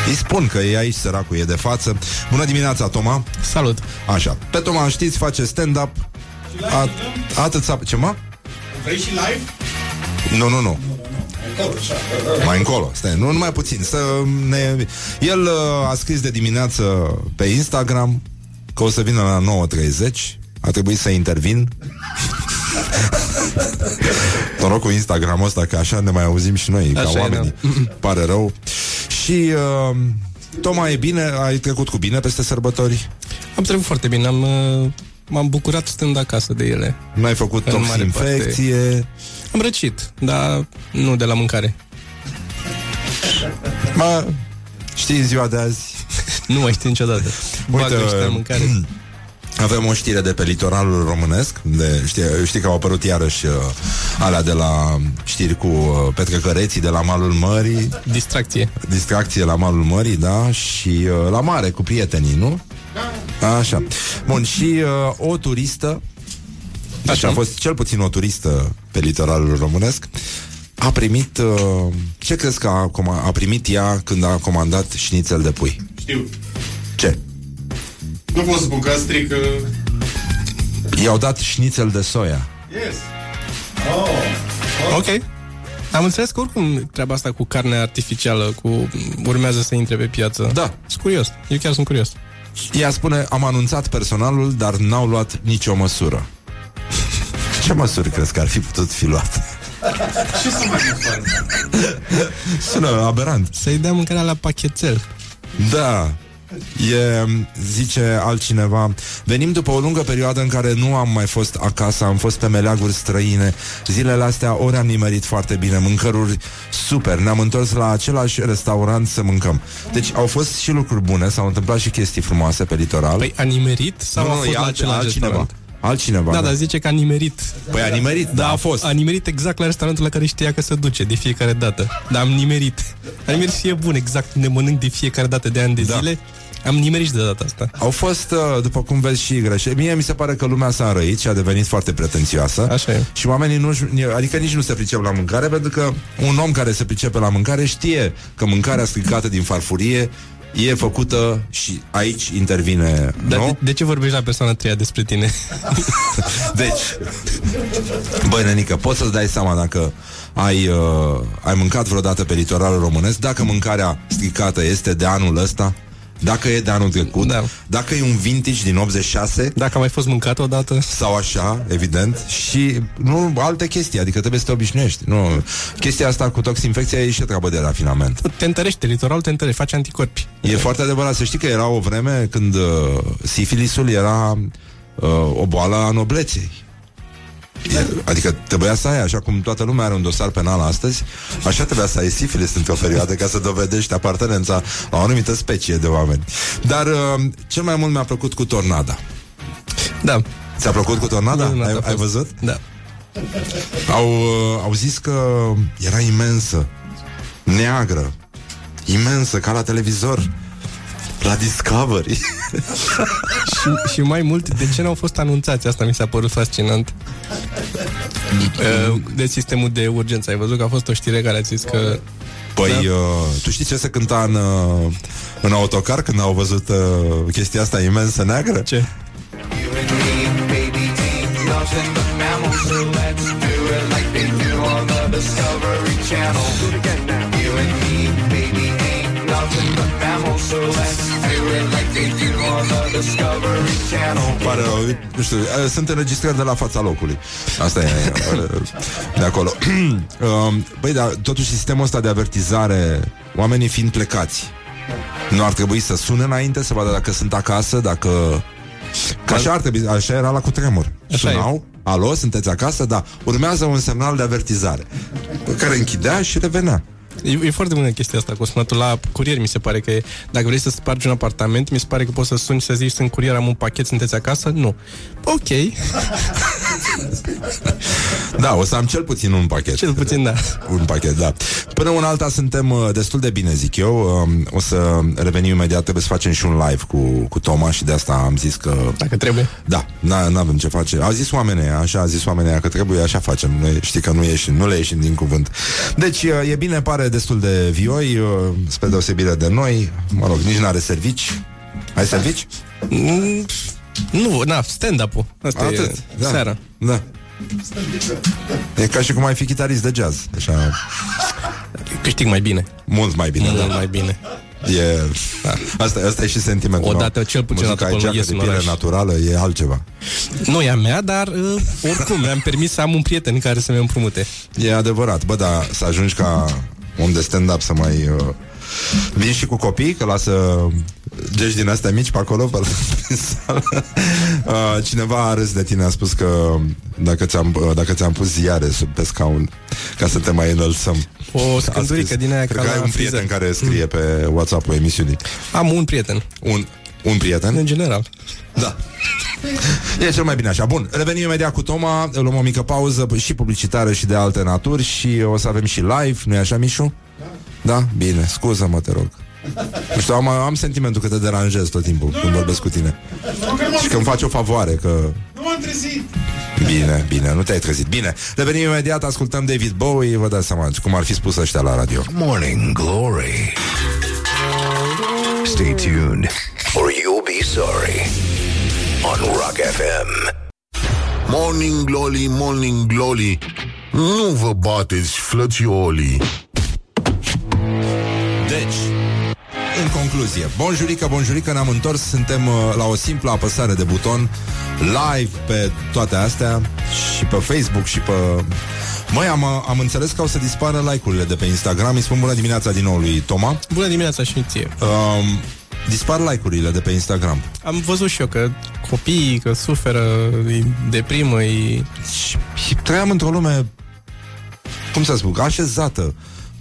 Îi spun că e aici, săracul, e de față. Bună dimineața, Toma. Salut. Așa. Pe Toma, știți, face stand-up. A, atât să... Ce, mă? Vrei și live? Nu, nu, nu. Mai încolo, stai, nu numai puțin să ne... El uh, a scris de dimineață pe Instagram Că o să vină la 9.30 A trebuit să intervin Noroc cu Instagramul ăsta Că așa ne mai auzim și noi Așa Ca e, oamenii Pare rău Și uh, Toma e bine, ai trecut cu bine peste sărbători? Am trecut foarte bine, am, uh, m-am bucurat stând acasă de ele. Nu ai făcut În mare toxinfecție? parte. Am răcit, dar nu de la mâncare. Mă, știi ziua de azi? nu mai știu niciodată. Bagă ăștia în mâncare. Avem o știre de pe litoralul românesc de, știi, știi că au apărut iarăși uh, alea de la știri cu uh, petrecăreții de la malul mării Distracție Distracție la malul mării, da Și uh, la mare cu prietenii, nu? Așa Bun, și uh, o turistă Așa, a fost cel puțin o turistă pe litoralul românesc a primit, uh, ce crezi că a, coma- a primit ea când a comandat șnițel de pui? Știu. Ce? Nu pot să spun că strică... I-au dat șnițel de soia. Yes. Oh. Ok. Am înțeles că oricum treaba asta cu carne artificială cu urmează să intre pe piață. Da. Sunt curios. Eu chiar sunt curios. Ea spune, am anunțat personalul, dar n-au luat nicio măsură. Ce măsuri crezi că ar fi putut fi luate? Ce să mai fac? Sună aberant. Să-i dea mâncarea la pachetel. Da. E, zice altcineva Venim după o lungă perioadă în care nu am mai fost acasă Am fost pe meleaguri străine Zilele astea ori am nimerit foarte bine Mâncăruri super Ne-am întors la același restaurant să mâncăm Deci au fost și lucruri bune S-au întâmplat și chestii frumoase pe litoral Păi a nimerit sau Nu, a nu, fost e la alt- același altcineva. restaurant? Altcineva Da, dar zice că a nimerit. Păi a nimerit, da, a fost. A nimerit exact la restaurantul la care știa că se duce de fiecare dată. Dar am nimerit. A nimerit și e bun, exact. Ne mănânc de fiecare dată de ani de Da. zile. Am nimerit și de data asta. Au fost, uh, după cum vezi, și greșeli. Mie mi se pare că lumea s-a înrăit și a devenit foarte pretențioasă. Așa e. Și oamenii nu adică nici nu se pricep la mâncare, pentru că un om care se pricepe la mâncare știe că mâncarea stricată din farfurie e făcută și aici intervine, Dar nu? de, de ce vorbești la persoana treia despre tine? Deci, băi, nenică, poți să-ți dai seama dacă ai, uh, ai mâncat vreodată pe litoralul românesc, dacă mâncarea stricată este de anul ăsta, dacă e de anul trecut, Da. dacă e un vintage din 86, Dacă a mai fost mâncat odată. sau așa, evident, și nu alte chestii, adică trebuie să te obișnuiești. Nu, chestia asta cu toxinfecția e și o treabă de rafinament. Te întărește, litoralul te întărește, face anticorpi. E foarte adevărat. Să știi că era o vreme când uh, sifilisul era uh, o boală a nobleței. E, adică trebuia să ai, așa cum toată lumea are un dosar penal astăzi, așa trebuia să ai sifilis într-o perioadă ca să dovedești apartenența la o anumită specie de oameni. Dar uh, cel mai mult mi-a plăcut cu tornada. Da. Ți-a plăcut cu tornada? Minunat Ai, a ai fost. văzut? Da. Au, uh, au zis că era imensă, neagră, imensă, ca la televizor, la Discovery. și, și mai mult, de ce n-au fost anunțați? Asta mi s-a părut fascinant. Uh, De sistemul de urgență. Ai văzut că a fost o știre care a zis că Păi, da. uh, tu știi ce se cânta în, uh, în autocar când au văzut uh, chestia asta imensă neagră? Ce? Pare, rău, nu știu, uh, sunt înregistrări de la fața locului. Asta e uh, de acolo. Um, Băi, dar totuși sistemul ăsta de avertizare, oamenii fiind plecați, nu ar trebui să sune înainte să vadă dacă sunt acasă, dacă... Că așa ar trebui, așa era la cutremur. Așa Sunau, alo, sunteți acasă? Da, urmează un semnal de avertizare pe care închidea și revenea. E, e foarte bună chestia asta cu sunatul la curier, mi se pare că e, dacă vrei să spargi un apartament, mi se pare că poți să suni să zici sunt curier, am un pachet, sunteți acasă? Nu. Ok. Da, o să am cel puțin un pachet. Cel puțin, da. Un pachet, da. Până una alta suntem uh, destul de bine, zic eu. Um, O să revenim imediat, trebuie să facem și un live cu, cu Toma și de asta am zis că... Dacă trebuie. Da, n- n-avem ce face. Au zis oamenii, așa a zis oamenii că trebuie, așa facem. Noi știi că nu ieșim, nu le ieșim din cuvânt. Deci uh, e bine, pare destul de vioi, uh, spre deosebire de noi. Mă rog, nici n-are servici. Ai servici? Mm, nu, na, stand-up-ul. Asta Atât, e da. seara. Da. E ca și cum ai fi chitarist de jazz. Așa, Câștig mai bine. mult mai bine, Mult da. mai bine. E, asta, asta e și sentimentul Odată meu. cel puțin Muzica dată e până geacă ies de în piele oraș. naturală, e altceva. Nu e a mea, dar uh, oricum mi-am permis să am un prieten care să mi împrumute. E adevărat, bă, dar să ajungi ca om de stand-up să mai uh, vin și cu copii, că lasă gești din astea mici pe acolo, pe prin sală. uh, cineva a râs de tine, a spus că dacă ți-am, uh, dacă ți-am pus ziare sub pe scaun ca să te mai înălțăm. O A scândurică scris. din aia Cred ca că ai la un frizer. prieten care scrie pe WhatsApp-ul emisiunii. Am un prieten. Un, un prieten? În general. Da. E cel mai bine așa. Bun, revenim imediat cu Toma, luăm o mică pauză și publicitară și de alte naturi și o să avem și live, nu-i așa, Mișu? Da. Da? Bine, scuză-mă, te rog. Nu știu, am, am sentimentul că te deranjez tot timpul când vorbesc cu tine. Și că îmi faci o favoare, că... Nu m-am trezit. Bine, bine, nu te-ai trezit. Bine, revenim imediat, ascultăm David Bowie, vă dați seama cum ar fi spus ăștia la radio. Morning Glory. Stay tuned, or you'll be sorry. On Rock FM. Morning Glory, Morning Glory Nu vă bateți, flățiolii în concluzie, bonjurică, bonjurică, ne-am întors, suntem uh, la o simplă apăsare de buton live pe toate astea și pe Facebook și pe... Măi, am, uh, am înțeles că o să dispară like-urile de pe Instagram. Îi spun bună dimineața din nou lui Toma. Bună dimineața și ție. Um, dispar like-urile de pe Instagram. Am văzut și eu că copiii că suferă, îi deprimă, îi... Și trăiam într-o lume, cum să spun, așezată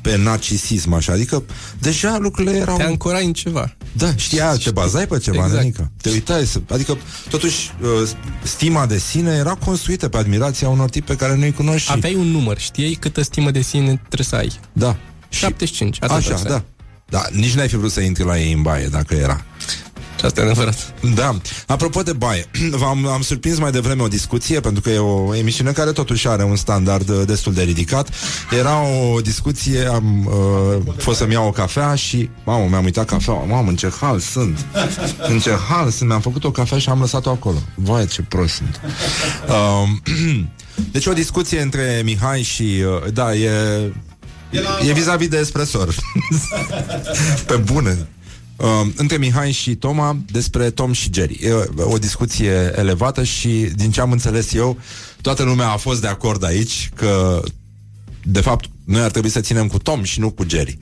pe narcisism, așa, adică deja lucrurile erau... Te ancorai în ceva. Da, știa, te bazai pe ceva, Exact. exact. Te uitai să... Adică, totuși, uh, stima de sine era construită pe admirația unor tipi pe care nu-i cunoști. și- Aveai un număr, știai câtă stimă de sine trebuie să ai. Da. 75, atât Așa, trebuie să ai. da. Da, nici n-ai fi vrut să intri la ei în baie, dacă era. Și asta e adevărat. Da. Apropo de baie, v-am am surprins mai devreme o discuție, pentru că e o emisiune care totuși are un standard uh, destul de ridicat. Era o discuție, am uh, fost să-mi iau o cafea și, mamă, mi-am uitat cafeaua, mamă, în ce hal sunt. În ce hal sunt, mi-am făcut o cafea și am lăsat-o acolo. Vai, ce prost sunt. Uh, deci o discuție între Mihai și, uh, da, e... E vis-a-vis de espresor. Pe bune. Uh, între Mihai și Toma despre Tom și Jerry. E o discuție elevată și, din ce am înțeles eu, toată lumea a fost de acord aici că, de fapt, noi ar trebui să ținem cu Tom și nu cu Jerry.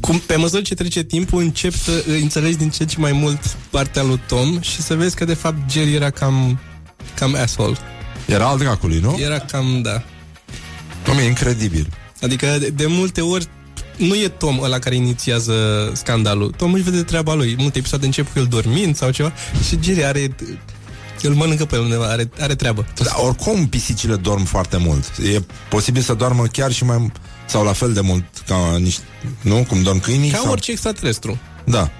Cum, pe măsură ce trece timpul, încep să îi înțelegi din ce în ce mai mult partea lui Tom și să vezi că, de fapt, Jerry era cam, cam asshole. Era al dracului, nu? Era cam, da. Tom e incredibil. Adică, de, de multe ori, nu e Tom ăla care inițiază scandalul. Tom își vede treaba lui. Multe episoade încep cu el dormind sau ceva și Jerry are... Îl mănâncă pe el undeva, are, are treabă. Da, oricum pisicile dorm foarte mult. E posibil să doarmă chiar și mai... sau la fel de mult ca niște... Nu? Cum dorm câinii? Ca sau... orice extraterestru. Da.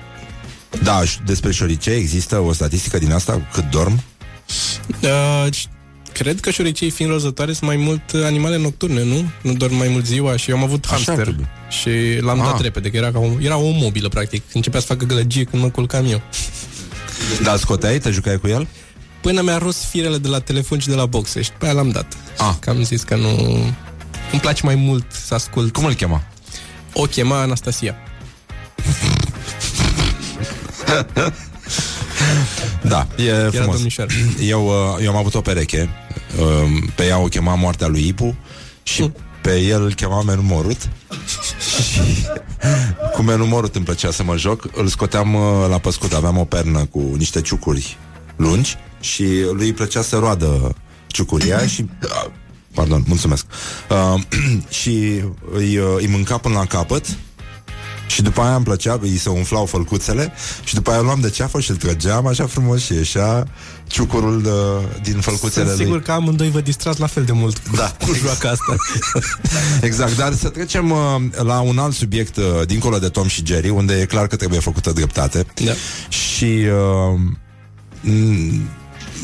Da, și despre șoricei există o statistică din asta cât dorm? Uh, și cred că șoricei fiind rozătoare sunt mai mult uh, animale nocturne, nu? Nu dorm mai mult ziua și eu am avut Așa hamster trebuie. și l-am Ah. dat repede, că era, ca o, era o mobilă, practic. Începea să facă gălăgie când mă culcam eu. Da, scoteai, te jucai cu el? Până mi-a rus firele de la telefon și de la boxe și pe aia l-am dat. Ah. Că am zis că nu... Îmi place mai mult să ascult. Cum îl chema? O chema Anastasia. Da, e frumos. domnișoară. Eu, uh, eu am avut o pereche. Um, Pe ea o chema Moartea lui Ipu și Mm. pe el îl chema Menumorut. și cu Menumorut îmi plăcea să mă joc. Îl scoteam uh, la păscut. Aveam o pernă cu niște ciucuri lungi și lui îi plăcea să roadă ciucuria și uh, pardon, mulțumesc. Uh, și îi, uh, îi mânca până la capăt și după aia îmi plăcea, îi se umflau fălcuțele și după aia îl luam de ceafă și îl trăgeam așa frumos și ieșea ciucurul de, din fălcuțele Sunt sigur lui. că amândoi vă distrați la fel de mult cu, Da. cu joaca asta. Exact, dar să trecem uh, la un alt subiect uh, dincolo de Tom și Jerry, unde e clar că trebuie făcută dreptate. Da. Și uh, m-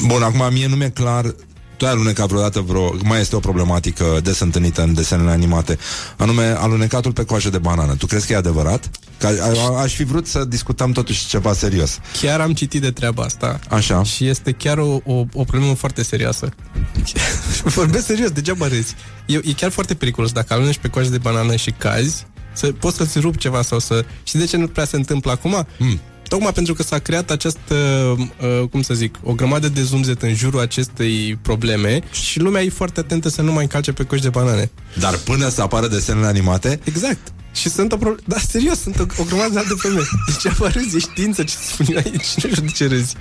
bun, acum mie nu mi-e clar tu ai alunecat vreodată vreo... Mai este o problematică des întâlnită în desenele animate, anume alunecatul pe coajă de banană. Tu crezi că e adevărat? Că a, a, aș fi vrut să discutăm totuși ceva serios. Chiar am citit de treaba asta. Așa. Și este chiar o, o, o problemă foarte serioasă. Vorbesc serios, degeaba râzi. E, e chiar foarte periculos. Dacă aluneci pe coajă de banană și cazi, să, poți să-ți rup ceva sau să... Și de ce nu prea se întâmplă acum? Mm. Tocmai pentru că s-a creat această, uh, cum să zic, o grămadă de zumzet în jurul acestei probleme și lumea e foarte atentă să nu mai încalce pe coși de banane. Dar până să apară desenele animate, Exact. Și sunt o problemă... Da, serios, sunt o, o grămadă de alte probleme. Deci apar râzi, e știință ce spun eu aici. Nu știu de ce râzi.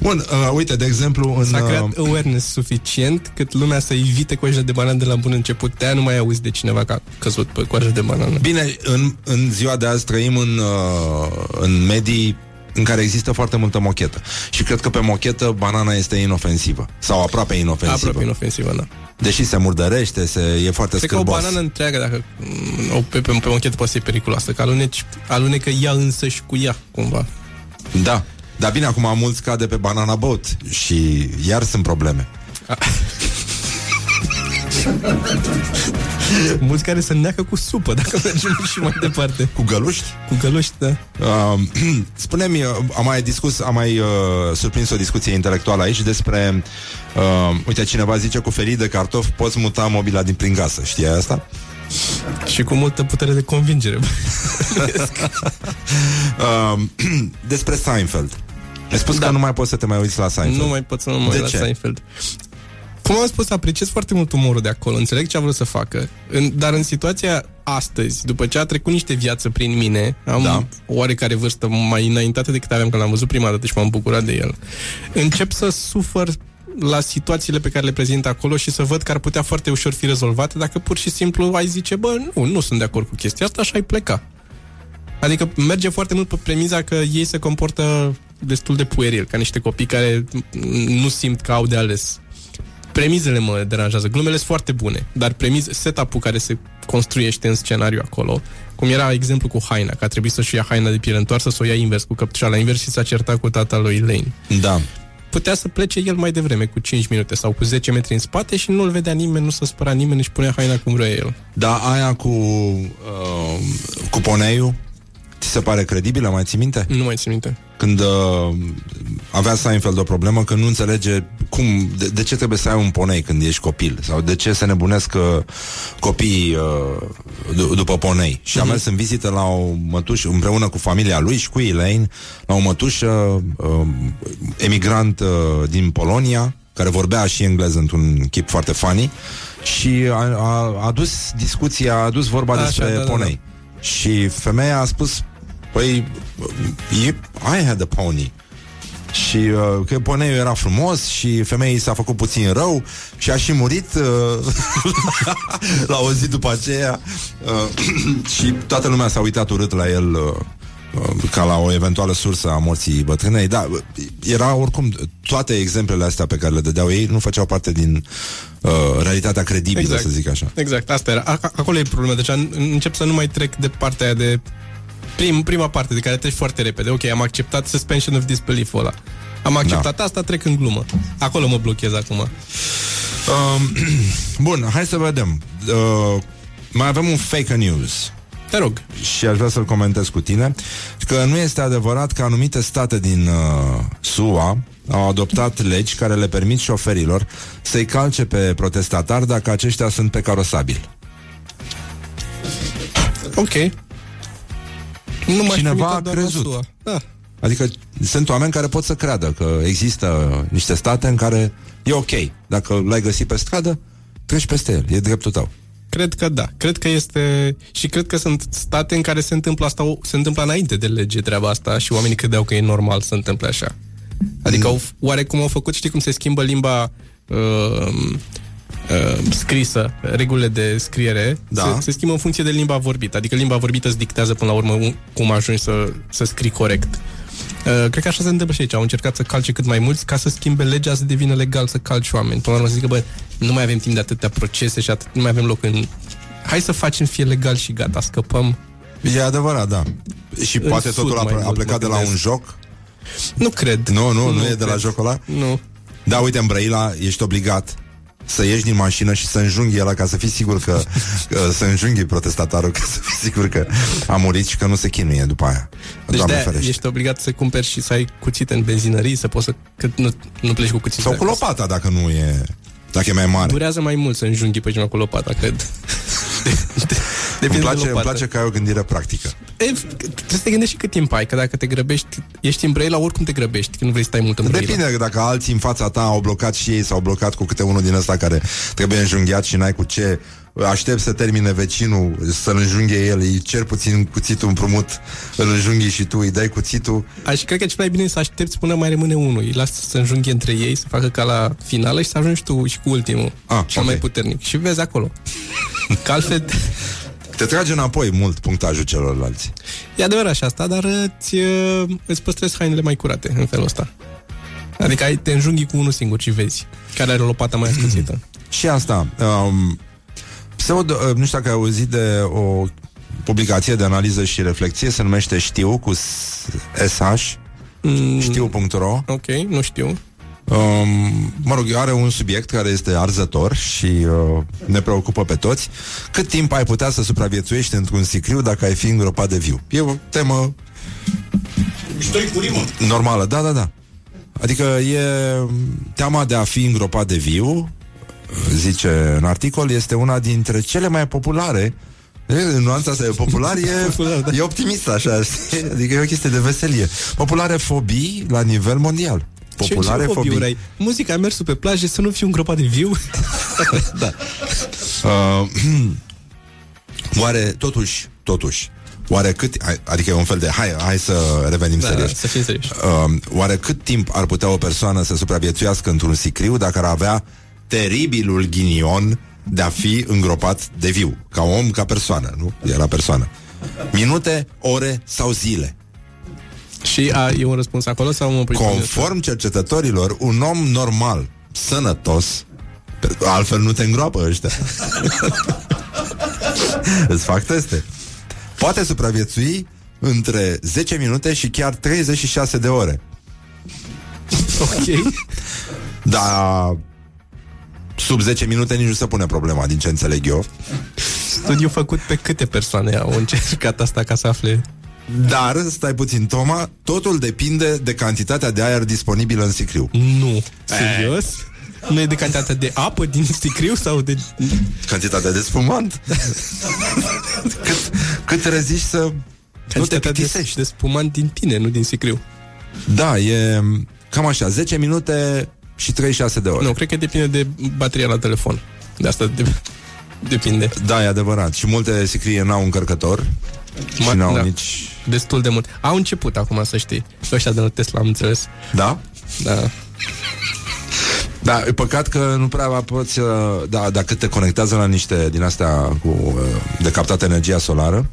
Bun, uh, uite, de exemplu, în... S-a creat uh, awareness suficient cât lumea să evite coajele de banană de la bun început. De nu mai auzi de cineva că a căzut pe coajă de banană. Bine, în, în ziua de azi trăim în, uh, în medii în care există foarte multă mochetă. Și cred că pe mochetă banana este inofensivă. Sau aproape inofensivă. Aproape inofensivă, da. Deși se murdărește, se, e foarte Cred că o scârbos. banană întreagă, dacă mm, o, pe, pe, pe mochetă poate să fie periculoasă, că aluneci, alunecă ea însă și cu ea, cumva. Da. Dar bine, acum mulți cade pe banana boat și iar sunt probleme. Mulți care se neacă cu supă, dacă mergem și mai departe. Cu găluști? Cu găluști, da. Uh, spune-mi, uh, am mai discus, am mai uh, surprins o discuție intelectuală aici despre, uh, uite, cineva zice cu felii de cartofi poți muta mobila din prin gasă, știai asta? Și cu multă putere de convingere. uh, despre Seinfeld. Ai spus da. că nu mai poți să te mai uiți la Seinfeld. Nu mai pot să nu mă De uit la ce? Seinfeld. Cum am spus, apreciez foarte mult umorul de acolo, înțeleg ce a vrut să facă, în, dar în situația astăzi, după ce a trecut niște viață prin mine, am Da. o oarecare vârstă mai înaintată decât aveam când l-am văzut prima dată și m-am bucurat de el, încep să sufăr la situațiile pe care le prezintă acolo și să văd că ar putea foarte ușor fi rezolvate dacă pur și simplu ai zice, bă, nu, nu sunt de acord cu chestia asta și ai pleca. Adică merge foarte mult pe premiza că ei se comportă destul de pueril, ca niște copii care nu simt că au de ales. Premizele mă deranjează. Glumele sunt foarte bune, dar premize, setup-ul care se construiește în scenariu acolo, cum era exemplu cu haina, că a trebuit să-și ia haina de piele întoarsă, să o ia invers, cu căptușala invers și s-a certat cu tata lui Lane. Da. Putea să plece el mai devreme, cu 5 minute sau cu 10 metri în spate și nu-l vedea nimeni, nu se spăra nimeni, își punea haina cum vrea el. Da, aia cu, uh, cu poneiul, ți se pare credibilă, mai ții minte? Nu mai țin minte. Când uh, avea Seinfeld o problemă că nu înțelege cum, de, de ce trebuie să ai un ponei când ești copil sau de ce se nebunesc uh, copiii uh, d- după ponei. Și a Mhm. mers în vizită la o mătușă împreună cu familia lui și cu Elaine la o mătușă uh, emigrant uh, din Polonia care vorbea și engleză într-un chip foarte funny și a, a, a adus discuția, a adus vorba Așa, despre da, da, da. ponei. Și femeia a spus Păi, e- I had a pony și uh, că poneiul era frumos și femeii s-a făcut puțin rău și a și murit uh, la o zi după aceea uh, și toată lumea s-a uitat urât la el uh, uh, ca la o eventuală sursă a morții bătrânei, da, era oricum toate exemplele astea pe care le dădeau ei nu făceau parte din uh, realitatea credibilă, Exact. să zic așa. Exact, asta era. A- acolo e problema. Deci an- încep să nu mai trec de partea aia de prim, prima parte de care treci foarte repede. Ok, am acceptat suspension of disbelief-ul ăla. Am acceptat da. asta, trec în glumă. Acolo mă blochez acum. Um, bun, hai să vedem. Uh, mai avem un fake news. Te rog. Și aș vrea să-l comentez cu tine. Că nu este adevărat că anumite state din uh, SUA au adoptat legi care le permit șoferilor să-i calce pe protestatari dacă aceștia sunt pe carosabil. Ok. Nu m-aș Cineva limita a doar la crezut. SUA. Da. Adică sunt oameni care pot să creadă că există niște state în care e ok. Dacă l-ai găsit pe stradă, treci peste el. E dreptul tău. Cred că da. Cred că este... Și cred că sunt state în care se întâmplă asta, se întâmplă înainte de lege treaba asta și oamenii credeau că e normal să se întâmple așa. Adică au, oarecum au făcut, știi cum se schimbă limba uh, uh, scrisă, regulile de scriere, Da. se, se schimbă în funcție de limba vorbită. Adică limba vorbită îți dictează până la urmă un- cum ajungi să, să scrii corect. Uh, cred că așa se întâmplă și aici. Au încercat să calce cât mai mulți ca să schimbe legea să devină legal să calci oameni. Până la urmă să zică, bă, nu mai avem timp de atâtea procese și atât, nu mai avem loc în... Hai să facem fie legal și gata, scăpăm. E adevărat, da. Și În poate sud totul a, mai a mult, plecat de mă la un gândesc. joc? Nu cred. Nu, nu, nu, Nu e de la cred. jocul ăla? Nu. Da, uite, în Brăila ești obligat să ieși din mașină și să înjunghi ăla ca să fii sigur că, că să înjunghi protestatarul ca să fii sigur că a murit și că nu se chinuie după aia. Deci Doamne de ferește. ești obligat să cumperi și să ai cuțite în benzinării, să poți să... Că nu, nu pleci cu cuțite. Sau cu lopata dacă nu e Dacă e mai mare Durează mai mult să înjunghi pe cineva cu lopata, cred. Îmi de place, îmi lopată. place că ai o gândire practică E, trebuie să te gândești și cât timp ai, că dacă te grăbești, ești în Brăila, oricum te grăbești, că nu vrei să stai mult în Brăila. Depinde dacă alții în fața ta au blocat și ei S-au blocat cu câte unul din ăsta care trebuie înjunghiat Și n-ai cu ce Aștept să termine vecinul Să-l înjunghe el Îi cer puțin cuțitul împrumut Îl înjunghi și tu Îi dai cuțitul Aș cred că cel mai bine e să aștepți până mai rămâne unul. Îi lasă să înjunghe între ei, să facă ca la finală și să ajungi tu și cu ultimul. Ah, cel mai puternic. Și vezi acolo. Că altfel... Te trage înapoi mult punctajul celorlalți E adevărat și asta, dar îți, uh, îți păstrezi hainele mai curate în felul ăsta. Adică ai, te înjunghi cu unul singur și vezi care are lopata mai ascuțită. Și asta um, pseudo, uh, Nu știu dacă ai auzit de o publicație de analiză și reflexie Se numește Știu cu S- SH Mm, Știu.ro Ok, nu știu. Um, mă rog, are un subiect care este arzător și uh, ne preocupă pe toți. Cât timp ai putea să supraviețuiești într-un sicriu dacă ai fi îngropat de viu? E o temă normală, da, da, da. Adică e teama de a fi îngropat de viu, zice în articol, este una dintre cele mai populare E, Nuanța asta e popular, e, e optimist așa, știi? adică e o chestie de veselie. Populare fobii la nivel mondial. Populare ce, ce fobii. fobii ai? Muzica, mersul pe plajă, să nu fiu îngropat de viu. da. Uh, oare, totuși, totuși, oare cât, adică e un fel de, hai, hai să revenim Da, serios. da, să fim serioși. Uh, oare cât timp ar putea o persoană să supraviețuiască într-un sicriu dacă ar avea teribilul ghinion de a fi îngropat de viu, ca om, ca persoană, nu? Era persoană. Minute, ore sau zile. Și a, e un răspuns acolo sau mă pricep? Conform cercetătorilor, un om normal, sănătos, pe- altfel nu te îngroapă ăștia. Îți fac teste. Poate supraviețui între 10 minute și chiar 36 de ore. Ok. Dar sub 10 minute nici nu se pune problema, din ce înțeleg eu. Studiu făcut pe câte persoane au încercat asta ca să afle Dar, stai puțin, Toma, totul depinde de cantitatea de aer disponibilă în sicriu. Nu. Serios? Nu e de cantitatea de apă din sicriu sau de... Cantitatea de spumant. cât, cât reziști să nu te Cantitatea de, plictisești. de spumant din tine, nu din sicriu. Da, e cam așa, 10 minute și 36 de ore. Nu, cred că depinde de bateria la telefon. De asta de, depinde. Da, e adevărat. Și multe sicrie n-au încărcător și Ma- n-au da. nici... Destul de mult. Au început acum, să știi. Ăștia de la Tesla, am înțeles. Da? Da. Da, e păcat că nu prea poți, uh, da, dacă te conectează la niște din astea cu, uh, de captat energia solară,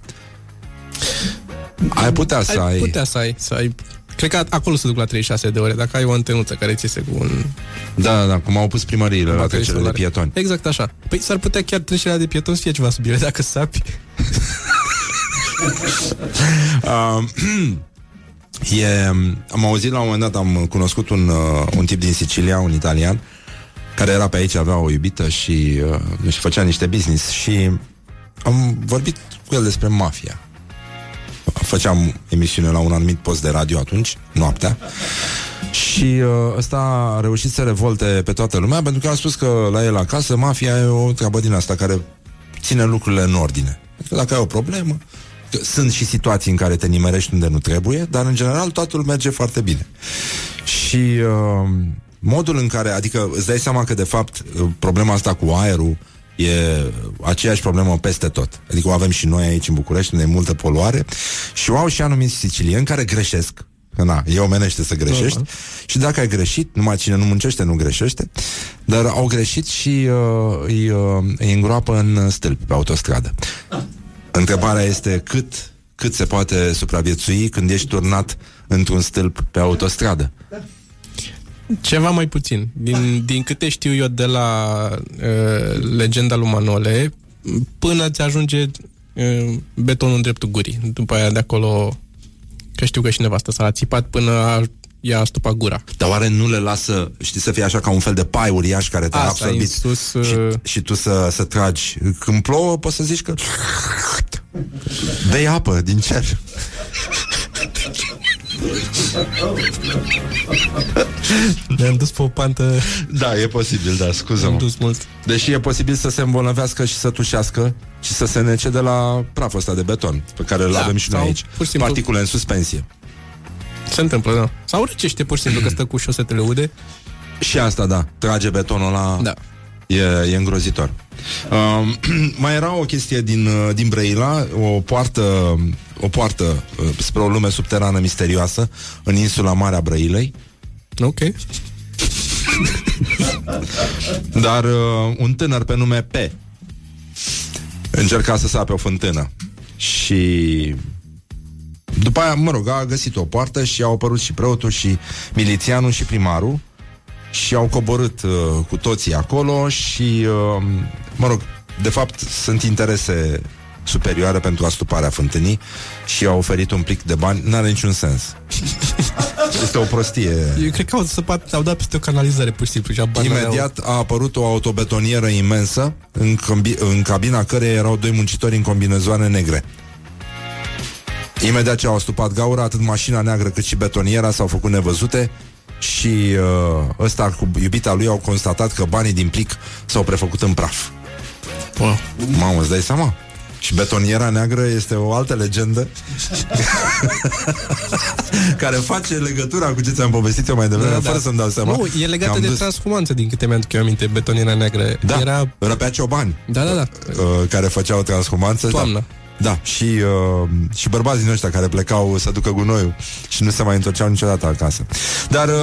ai putea să ai... ai putea să ai, să ai Cred că acolo se duc la 36 de ore Dacă ai o antenuță care ți iese cu un Da, da, cum au pus primăriile la baterie trecerile de solară. pietoni. Exact așa Păi s-ar putea chiar trecerea de pietoni să fie ceva subiere Dacă sapi Uh, e, am auzit la un moment dat, am cunoscut un, uh, un tip din Sicilia, un italian, care era pe aici, avea o iubită și uh, nu știu, făcea niște business și am vorbit cu el despre mafia. Făceam emisiune la un anumit post de radio atunci, noaptea, și uh, ăsta a reușit să revolte pe toată lumea pentru că a spus că la el acasă mafia e o treabă din asta care ține lucrurile în ordine. Adică dacă ai o problemă, că sunt și situații în care te nimerești unde nu trebuie, dar în general totul merge foarte bine. Și uh, modul în care, adică îți dai seama că de fapt uh, problema asta cu aerul e aceeași problemă peste tot. Adică o avem și noi aici în București, unde e multă poluare și o au și anumiți sicilieni care greșesc. Că na, e omenește să greșești Și dacă ai greșit, numai cine nu muncește nu greșește Dar au greșit și uh, îi, uh, îi îngroapă în stâlpi pe autostradă. Întrebarea este cât, cât se poate supraviețui când ești turnat într-un stâlp pe autostradă. Ceva mai puțin. Din, din câte știu eu de la uh, legenda lui Manole, până ți ajunge uh, betonul în dreptul gurii. După aia de acolo, că știu că și nevastă s-a țipat până a, i-a stupat gura. Dar oare nu le lasă, știi, să fie așa ca un fel de pai uriaș care te-a Asta, absorbit în sus, uh, și, și tu să, să tragi. Când plouă, poți să zici că bei apă din cer. Ne-am dus pe o pantă... Da, e posibil, da, scuză Am dus mult. Deși e posibil să se îmbolnăvească și să tușească și să se nece de la praful ăsta de beton, pe care îl Da, avem și noi sau aici. pur și simplu- Particule în suspensie. Se întâmplă, da. Sau răcește pur și simplu că stă cu șosetele ude. Și asta, da, trage betonul la... Da. E, e îngrozitor. Um, mai era o chestie din, uh, din Brăila, o poartă, o poartă uh, spre o lume subterană misterioasă în insula Marea Brăilei. Ok. Dar uh, un tânăr pe nume P încerca să sape o fântână și după aia, mă rog, a găsit o poartă și au apărut și preotul și milițianul și primarul și au coborât uh, cu toții acolo și, uh, mă rog, de fapt sunt interese superioare pentru astuparea fântânii și au oferit un plic de bani, n-are niciun sens. Este o prostie. Eu cred că au, săpat, au dat peste o canalizare pur și simplu și habar n-aveau. Imediat a apărut o autobetonieră imensă în, combi- în cabina căreia erau doi muncitori în combinezoane negre. Imediat ce au stupat gaura, atât mașina neagră cât și betoniera s-au făcut nevăzute și uh, ăsta cu iubita lui au constatat că banii din plic s-au prefăcut în praf. Wow. Mamă, îți dai seama? Și betoniera neagră este o altă legendă care face legătura cu ce ți-am povestit eu mai devreme, da, fără să-mi dau seama. Nu, e că legată am de dus- transhumanță, din câte mi-am eu aminte, betoniera neagră. Da, Era... răpea ciobani Da, da, da. uh, care făceau transhumanță. Toamnă. Da. Da, și, uh, și bărbații din ăștia care plecau să ducă gunoiul și nu se mai întorceau niciodată acasă. Dar uh,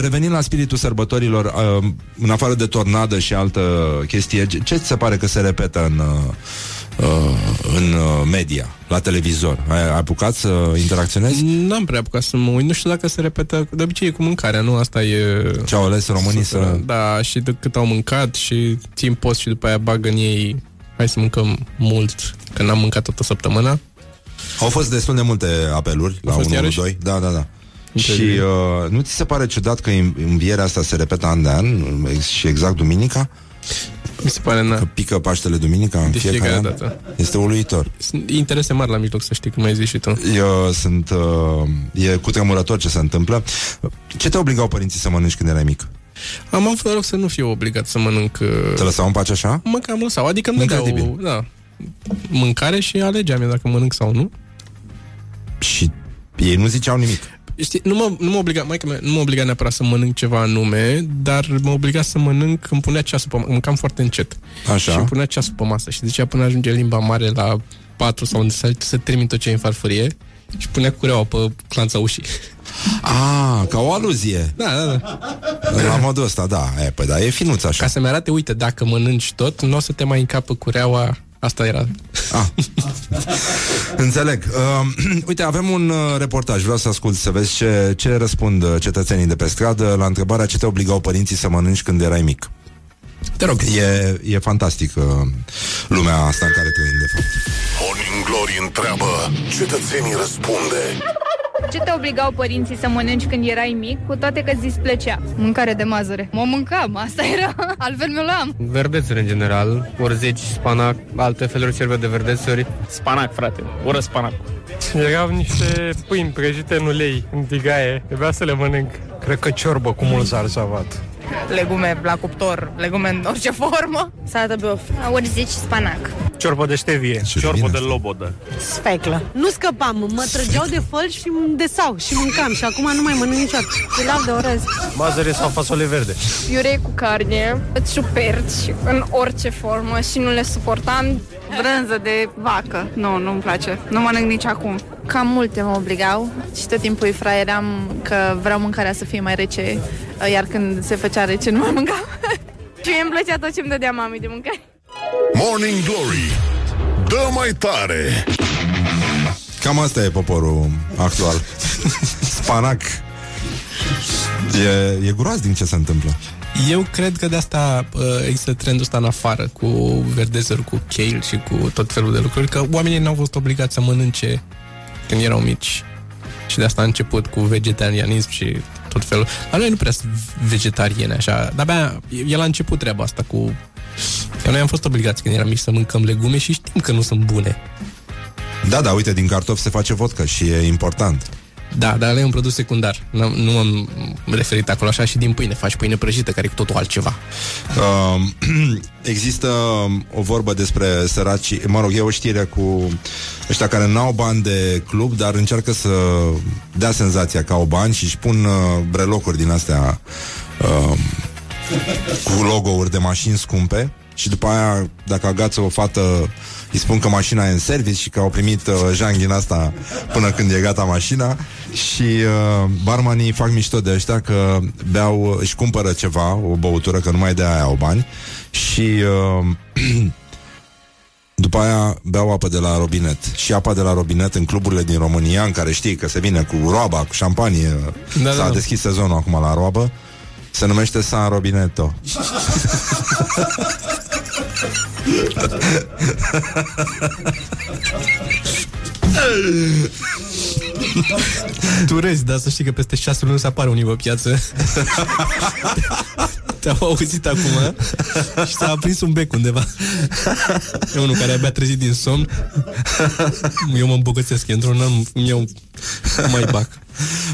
revenind la spiritul sărbătorilor, uh, în afară de tornadă și altă chestie, ce ce ți se pare că se repetă în, uh, uh, în uh, media, la televizor? Ai, ai apucat să interacționezi? N-am prea apucat să mă uit. Nu știu dacă se repetă. De obicei e cu mâncarea, nu? Asta e... Ce au ales românii să... Da, și de cât au mâncat și țin post și după aia bagă în ei hai să mâncăm mult, că n-am mâncat toată săptămâna. Au fost destul de multe apeluri la fost 112. Da, da, da. Și Incredibil. uh, nu ți se pare ciudat că în- învierea asta se repetă an de an ex- și exact duminica? Mi se pare, na. Că pică Paștele duminica în De fiecare, fiecare an? dată. Este uluitor. Sunt interese mari la mijloc, să știi, cum ai zis și tu. Eu sunt... Uh, e cutremurător ce se întâmplă. Ce te obligau părinții să mănânci când erai mic? Am avut noroc să nu fiu obligat să mănânc... uh, Te lăsau în pace așa? Mă cam lăsau, adică îmi dădeau, Incredibil. da, mâncare și alegeam eu dacă mănânc sau nu. Și ei nu ziceau nimic. Știi, nu mă, nu mă obliga, mai nu mă obliga neapărat să mănânc ceva anume, dar mă obliga să mănânc, îmi punea ceasul pe mâncam foarte încet. Așa. Și îmi punea ceasul pe masă și zicea până ajunge limba mare la 4 sau unde să, să termin tot ce e în farfurie și punea cureaua pe clanța ușii. Ah, ca o aluzie. Da, da, da. La modul ăsta, da. E, păi da, e finuț așa. Ca să-mi arate, uite, dacă mănânci tot, nu o să te mai încapă cureaua. Asta era. Ah. Înțeleg. Uh, uite, avem un uh, reportaj. Vreau să ascult să vezi ce, ce răspund uh, cetățenii de pe stradă la întrebarea ce te obligau părinții să mănânci când erai mic. Te rog. E, e fantastic uh, lumea asta în care trăim, de fapt. Morning Glory întreabă, cetățenii răspunde. Ce te obligau părinții să mănânci când erai mic, cu toate că zi plăcea? Mâncare de mazăre. Mă mâncam, asta era. Altfel mi-o luam. Verdețuri în general, orzici, spanac, alte feluri cerbe de verdețuri. Spanac, frate. Ură spanac. Erau niște pâini prăjite în ulei, în tigaie. Trebuia să le mănânc. Cred că ciorbă cu mult zarzavat. Legume la cuptor, legume în orice formă. Salată băf. Orzici și spanac. Ciorbă de ștevie. Ciorbă de lobodă. Sfeclă. Nu scăpam, mă trăgeau de făl și îmi desau și mâncam și acum nu mai mănânc niciodată. Pilav de orez. Mazăre sau fasole verde. Iurei cu carne, ciuperci, în orice formă și nu le suportam. Brânză de vacă. Nu, nu-mi place. Nu mănânc nici acum. Cam multe mă obligau și tot timpul îi fraieram că vreau mâncarea să fie mai rece, iar când se făcea rece nu mai mâncam. Și mie îmi plăcea tot ce-mi dădea mami de mâncare. Morning Glory Dă mai tare Cam asta e poporul actual. Spanac. E, e groaznic ce se întâmplă. Eu cred că de asta uh, există trendul ăsta în afară cu verdezări, cu kale și cu tot felul de lucruri, că oamenii n-au fost obligați să mănânce când erau mici. Și de asta a început cu vegetarianism și tot felul. Dar noi nu prea sunt vegetariene așa, dar abia el a început treaba asta cu... Că noi am fost obligați când eram mici să mâncăm legume și știm că nu sunt bune. Da, da, uite, din cartofi se face vodcă și e important. Da, dar ăla e un produs secundar. Nu, nu m-am referit acolo așa și din pâine. Faci pâine prăjită, care e cu totul altceva. Uh, există o vorbă despre săracii, mă rog, e o știre cu ăștia care n-au bani de club, dar încearcă să dea senzația că au bani și își pun uh, brelocuri din astea uh, cu logo-uri de mașini scumpe și după aia, dacă agață o fată îi spun că mașina e în service și că au primit uh, jang din asta până când e gata mașina. Și uh, barmanii fac mișto de ăștia că beau, își cumpără ceva, o băutură, că numai de aia au bani. Și uh, după aia beau apă de la robinet. Și apa de la robinet în cluburile din România În care știi că se vine cu roaba, cu șampanie. Da, S-a da, da. deschis sezonul acum la roabă Se numește San Robineto Tu râzi, dar să știi că peste șase luni o să apară unii pe piață. Te-am auzit acum și s-a aprins un bec undeva. E unul care abia trezit din somn. Eu mă îmbogățesc, într-un an îmi iau mai bac.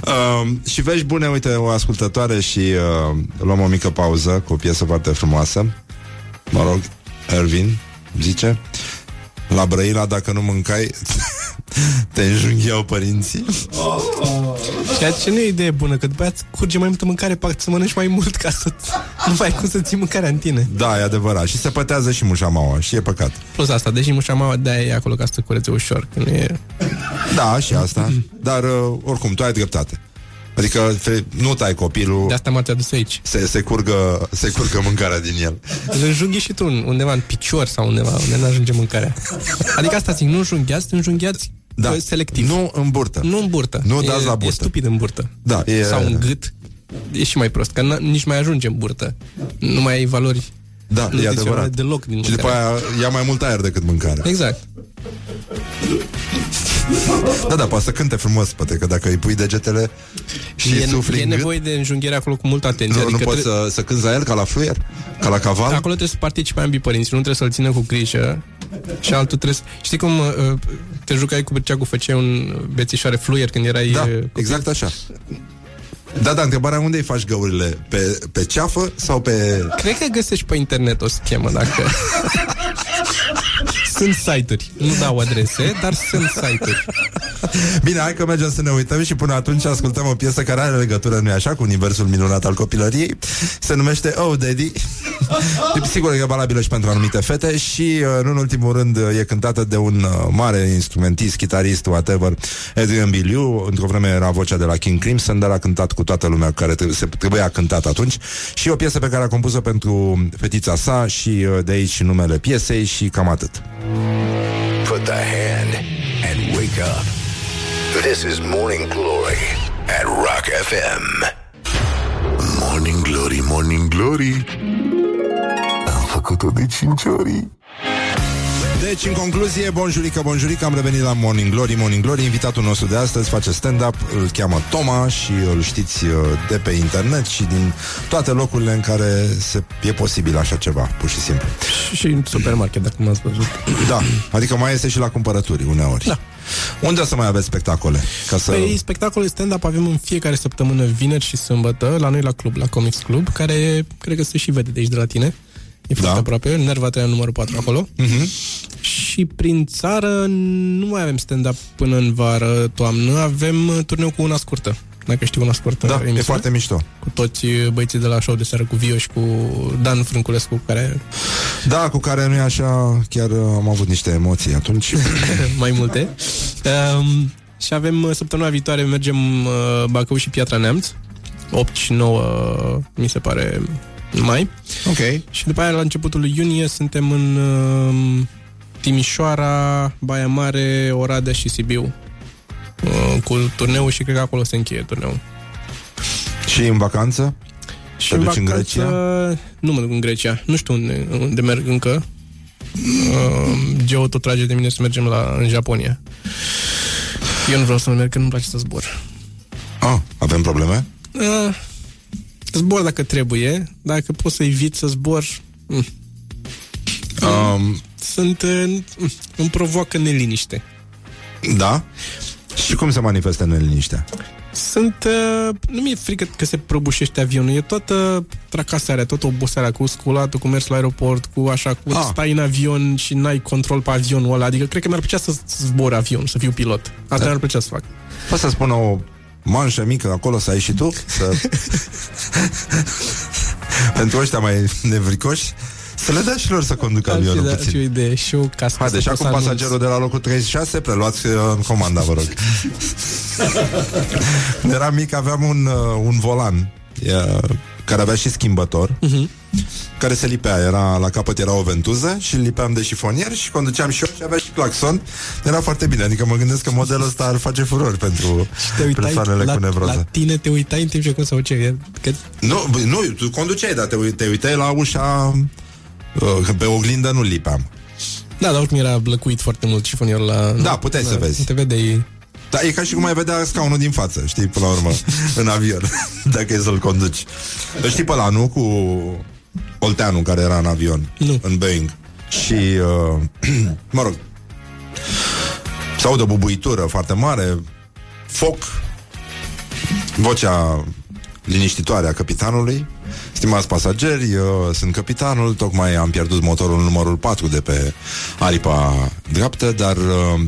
Uh, și vești bune, uite, o ascultătoare și uh, luăm o mică pauză cu o piesă foarte frumoasă. Mă rog, Ervin zice La Brăila, dacă nu mâncai Te înjunghiau părinții. Ceea ce nu e idee bună, că după aia îți curge mai multă mâncare, pac, să mănânci mai mult ca să nu mai ai cum să ții mâncarea în tine. Da, e adevărat. Și se pătează și mușamaua Și e păcat. Plus asta, deși mușamaua de-aia e acolo ca să curețe ușor, că nu e... Da, și asta. Dar uh, oricum, tu ai dreptate. Adică fe- nu tai copilul. De asta m-a adus aici. se, se, curgă, se curgă mâncarea din el. Îl înjunghi și tu undeva în picior sau undeva unde nu ajunge mâncarea. Adică asta zic, nu înjunghiați, înjunghiați Da. da. selectiv. Nu în burtă Nu în burtă. Nu e, dați la E burtă. stupid în burtă. Da, e- Sau în gât. E și mai prost, că n- nici mai ajunge în burtă. Nu mai ai valori Da, e nutriționale adevărat deloc din Și după mâncare. aia ia mai mult aer decât mâncarea Exact. Da, da, poate să cânte frumos, poate că dacă îi pui degetele și e, sufli e în gât, nevoie de înjunghiere acolo cu multă atenție. nu, adică nu poți tre- să, să cânti la el ca la fluier? Ca la caval? Acolo trebuie să participe ambii părinți, nu trebuie să-l țină cu grijă și altul trebuie să... Știi cum uh, te jucai cu Berceagu, făceai un bețișoare fluier când erai... Da, uh, copil? exact așa Da, da, întrebarea unde îi faci găurile? Pe, pe ceafă sau pe... Cred că găsești pe internet o schemă dacă... sunt site-uri. Nu dau adrese, dar sunt site-uri. Bine, hai că mergem să ne uităm și până atunci ascultăm o piesă care are legătură, nu așa, cu universul minunat al copilăriei. Se numește Oh Daddy. Sigur că e valabilă și pentru anumite fete și, uh, nu în ultimul rând, uh, e cântată de un uh, mare instrumentist, chitarist, whatever, Adrian Biliu. Într-o vreme era vocea de la King Crimson, dar a cântat cu toată lumea care trebuie, se trebuia cântat atunci. Și o piesă pe care a compus-o pentru fetița sa și uh, de aici numele piesei și cam atât. Put the hand and wake up. This is Morning Glory at Rock FM. Morning Glory, Morning Glory Am făcut-o de cinci ori Deci, în concluzie, bonjurică, bonjurică, am revenit la Morning Glory, Morning Glory. Invitatul nostru de astăzi face stand-up, îl cheamă Toma și îl știți uh, de pe internet și din toate locurile în care se, e posibil așa ceva, pur și simplu. Și în supermarket, dacă m-ați văzut. Da, adică mai este și la cumpărături uneori. Da. Unde o să mai aveți spectacole? Ca să... Păi, spectacole stand-up avem în fiecare săptămână, vineri și sâmbătă, la noi la club, la Comics Club, care cred că se și vede de aici de la tine. E foarte Da. aproape, Nerva 3 numărul 4 acolo. Mhm. Și prin țară nu mai avem stand-up până în vară, toamnă, avem uh, turneu cu una scurtă. Dacă știi una scurtă. Da, e emisiune. foarte mișto. Cu toți uh, băieții de la show de seară, cu Vio și cu Dan Frânculescu, care Da, cu care nu e așa, chiar uh, am avut niște emoții atunci. mai multe. Um, și avem uh, săptămâna viitoare mergem uh, Bacău și Piatra Neamț. 8 și 9 uh, mi se pare mai. Ok. Și după aia, la începutul lui iunie, suntem în uh, Timișoara, Baia Mare, Oradea și Sibiu. Uh, cu turneul și cred că acolo se încheie turneul. Și în vacanță? Și Te în duci în vacanță, Grecia? Nu mă duc în Grecia. Nu știu unde, unde merg încă. Uh, Geo tot trage de mine să mergem la, în Japonia. Eu nu vreau să merg, că nu-mi place să zbor. Ah, avem probleme? Uh, zbor dacă trebuie, dacă pot să evit să zbor... Mm. Um, Sunt... Uh, îmi provoacă neliniște. Da? Și cum se manifestă neliniștea? Sunt... Uh, nu mi-e frică că se prăbușește avionul, e toată tracasarea, toată oboseala cu sculatul, cu mers la aeroport, cu așa, cu Ah. stai în avion și n-ai control pe avionul ăla. Adică cred că mi-ar plăcea să zbor avion, să fiu pilot. Asta Da. mi-ar plăcea să fac. Poți să spună o manșă mică acolo să ai și tu? Să... Pentru ăștia mai nevricoși să le dai și lor să conducă avionul da, puțin. și o idee, și o cască. Haide, să și pot acum să anunț. pasagerul de la locul 36 Preluați uh, în comanda, vă rog Când eram mic aveam un, uh, un volan uh, Care avea și schimbător Mhm. Care se lipea, era, la capăt era o ventuză Și îl lipeam de șifonier Și conduceam și eu și avea și claxon Era foarte bine, adică mă gândesc că modelul ăsta ar face furori Pentru Te uitai persoanele la, cu nevroză la tine, te uitai în timp ce cum sau ce? Că Nu, bă, nu, tu conduceai, dar te, uit- te uitai la ușa uh, Că pe oglindă nu lipeam Da, dar oricum era blăcuit foarte mult șifonierul la... Da, puteai să vezi. Te vedeai... Da, e ca și cum ai vedea scaunul din față, știi, până la urmă, în avion, dacă e să-l conduci. Îl știi pe ăla, nu? Cu Olteanu, care era în avion, nu. în Boeing. Și, uh, mă rog, se aude o bubuitură foarte mare, foc, vocea liniștitoare a capitanului. Stimați pasageri, eu sunt capitanul, tocmai am pierdut motorul numărul 4 de pe aripa dreaptă, dar uh,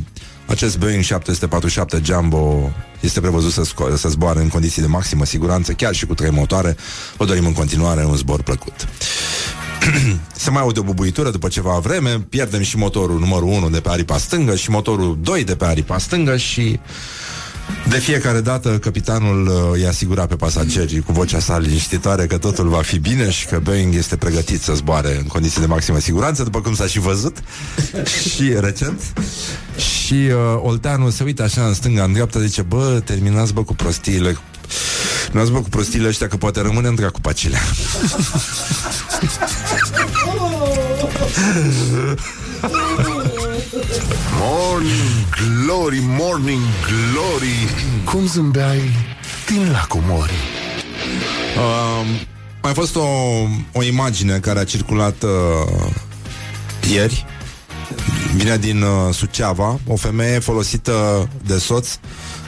acest Boeing 747 Jumbo este prevăzut să, sco- să zboare în condiții de maximă siguranță, chiar și cu trei motoare. Vă dorim în continuare un zbor plăcut. Se mai aude o bubuitură după ceva vreme, pierdem și motorul numărul 1 de pe aripa stângă și motorul 2 de pe aripa stângă și de fiecare dată capitanul uh, i-a asigurat pe pasageri cu vocea sa liniștitoare că totul va fi bine și că Boeing este pregătit să zboare în condiții de maximă siguranță, după cum s-a și văzut și recent. Și uh, Olteanu se uită așa în stânga, în dreapta, zice, bă, terminați bă cu prostiile Terminați bă cu prostiile ăștia că poate rămâne în dracu pe acelea. Morning Glory, Morning Glory Cum zâmbeai din lacul Mori Um, mai a fost o, o imagine care a circulat uh, ieri. Vine din uh, Suceava, o femeie folosită de soț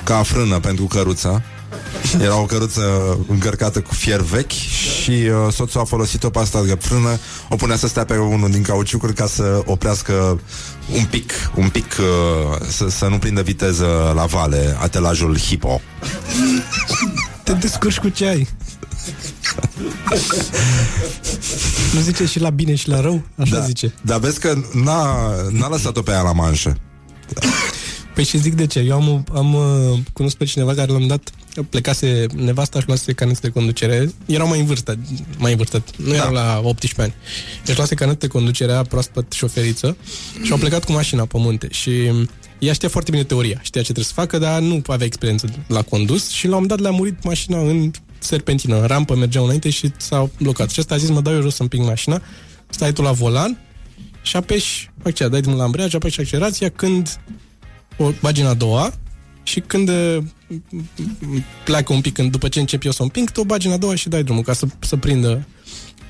ca frână pentru căruță. Era o căruță încărcată cu fier vechi și uh, soțul a folosit-o pe asta de frână, o punea să stea pe unul din cauciucuri ca să oprească un pic, un pic uh, să, să nu prindă viteză la vale, atelajul hipo. Te descurci cu ce ai. nu zice și la bine și la rău? Așa da. zice. Dar vezi că n-a, n-a lăsat-o pe ea la manșă. Păi și zic de ce. Eu am, am uh, cunoscut pe cineva care l-am dat plecase nevasta și luase canet de conducere. Erau mai în vârstă, mai în vârstă. Nu da. erau la 18 ani. Deci luase canet de conducere, era proaspăt șoferiță și au plecat cu mașina pe munte. Și ea știa foarte bine teoria, știa ce trebuie să facă, dar nu avea experiență la condus și la un dat le-a murit mașina în serpentină, în rampă, mergeau înainte și s-au blocat. Și ăsta a zis, mă dau eu jos să împing mașina, stai tu la volan și apeși acția, dai drumul la ambreiaj, apeși accelerația când o bagi în a doua și când uh, pleacă un pic, când, după ce încep eu să o împing, tu o bagi în a doua și dai drumul ca să, să prindă.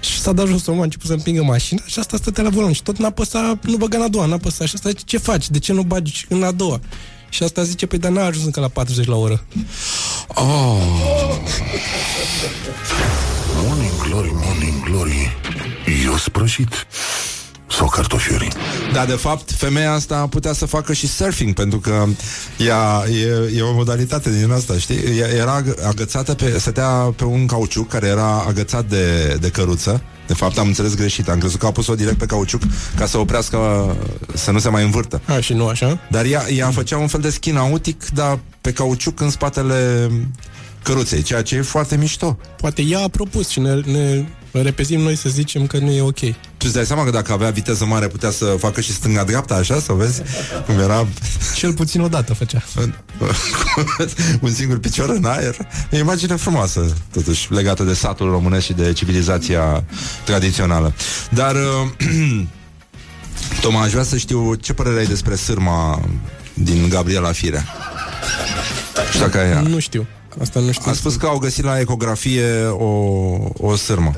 Și s-a dat jos omul, a început să împingă mașina și asta stătea la volan și tot n-a păsat, nu băga în a doua, n-a păsat. Și asta zice, ce faci? De ce nu bagi în a doua? Și asta zice, păi dar n-a ajuns încă la 40 la oră. Oh. Morning Glory, Morning Glory Eu sprășit Sau cartofiuri Da, de fapt, femeia asta putea să facă și surfing, pentru că ea, e, e o modalitate din asta, știi? Ea era ag- agățată pe, stătea pe un cauciuc care era agățat de, de căruță. De fapt, am înțeles greșit. Am crezut că a pus-o direct pe cauciuc ca să oprească, să nu se mai învârtă. A, și nu așa? Dar ea, ea făcea un fel de schi nautic, dar pe cauciuc în spatele căruței, ceea ce e foarte mișto. Poate ea a propus și ne, ne repezim noi să zicem că nu e ok. Tu îți dai seama că dacă avea viteză mare putea să facă și stânga-dreapta așa, să vezi cum era Cel puțin o dată făcea. un singur picior în aer. E o imagine frumoasă, totuși, legată de satul românesc și de civilizația tradițională. Dar, uh, Toma, aș vrea să știu ce părere ai despre sârma din Gabriela Firea. Și dacă e ea. Nu știu. Asta nu știu. A spus că au găsit la ecografie o, o sârmă.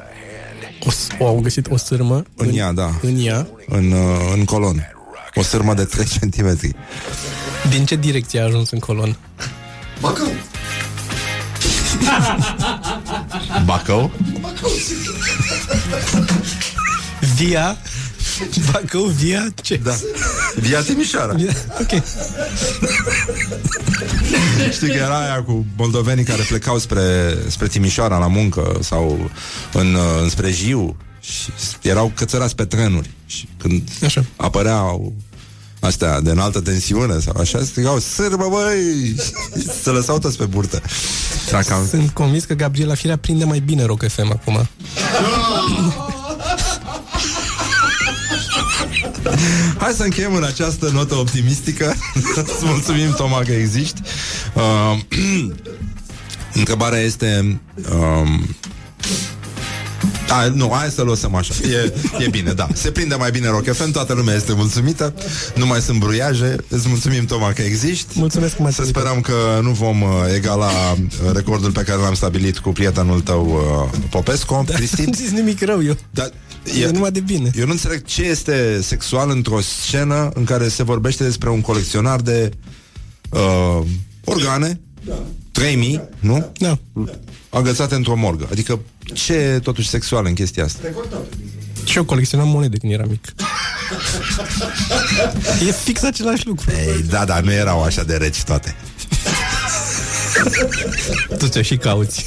O, s- o, au găsit o sârmă În ea, da. în ea. În, uh, în colon. O sârmă de 3 cm. Din ce direcție a ajuns în colon? Bacău. Bacău? Via Bacău, via ce? Da. Via Timișoara. Via, ok. Știi că era aia cu moldovenii care plecau spre, spre Timișoara la muncă sau în, uh, înspre Jiu și erau cățărați pe trenuri și când Așa. apăreau astea de înaltă tensiune sau așa, strigau, sârbă, băi! Se lăsau toți pe burtă. Era cam... Sunt convins că Gabriela Firea prinde mai bine Rock FM acum. Hai să încheiem în această notă optimistică. Îți mulțumim, Toma, că existi. Uh, întrebarea este... Um, a, nu, hai să lăsăm așa. E, e bine, da. Se prinde mai bine Rock FM, toată lumea este mulțumită. Nu mai sunt bruiaje. Îți mulțumim, Toma, că existi. Mulțumesc că m-ați Să sperăm că nu vom uh, egala uh, recordul pe care l-am stabilit cu prietenul tău, uh, Popescu, Cristin. Nu zis nimic rău eu. Dar E numai de bine. eu nu înțeleg ce este sexual într-o scenă în care se vorbește despre un colecționar de uh, organe, da. 3000, nu? Da. Agățate într-o morgă. Adică ce e totuși sexual în chestia asta? Și eu colecționam monede când eram mic. e fix același lucru. Ei, da, dar nu erau așa de reci toate. Tu ți și cauți.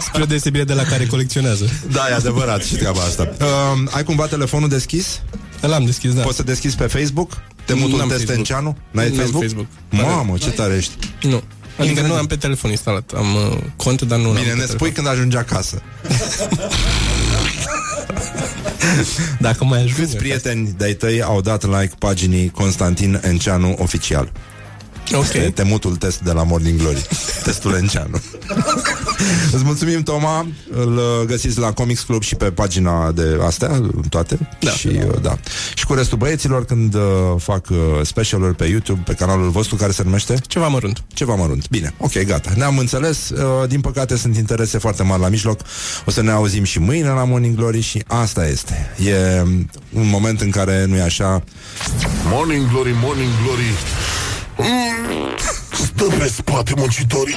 Spre o deosebire de la care colecționează. Da, e adevărat și treaba asta. Uh, ai cumva telefonul deschis? L-am deschis, da. Poți să deschizi pe Facebook? Temutul N-am Testenceanu? N-ai N-am Facebook? Facebook. Mamă, ce tare ești. Nu. Adică Internet. nu am pe telefon instalat. Am uh, cont, dar nu l-am Bine, pe ne telefon. spui când ajungi acasă. Dacă mai ajunge. Câți prieteni de-ai tăi au dat like paginii Constantin Enceanu oficial? Ok. Este temutul test de la Morning Glory. Testul Enceanu. Îți mulțumim, Toma. Îl uh, găsiți la Comics Club și pe pagina de astea, toate. Da. Și, uh, da. și cu restul băieților când uh, fac uh, specialuri pe YouTube, pe canalul vostru care se numește Ceva mărunt. Ceva mărunt. Bine, ok, gata. Ne-am înțeles. Uh, din păcate sunt interese foarte mari la mijloc. O să ne auzim și mâine la Morning Glory și asta este. E um, un moment în care nu e așa Morning Glory, Morning Glory mm, Stă pe spate muncitorii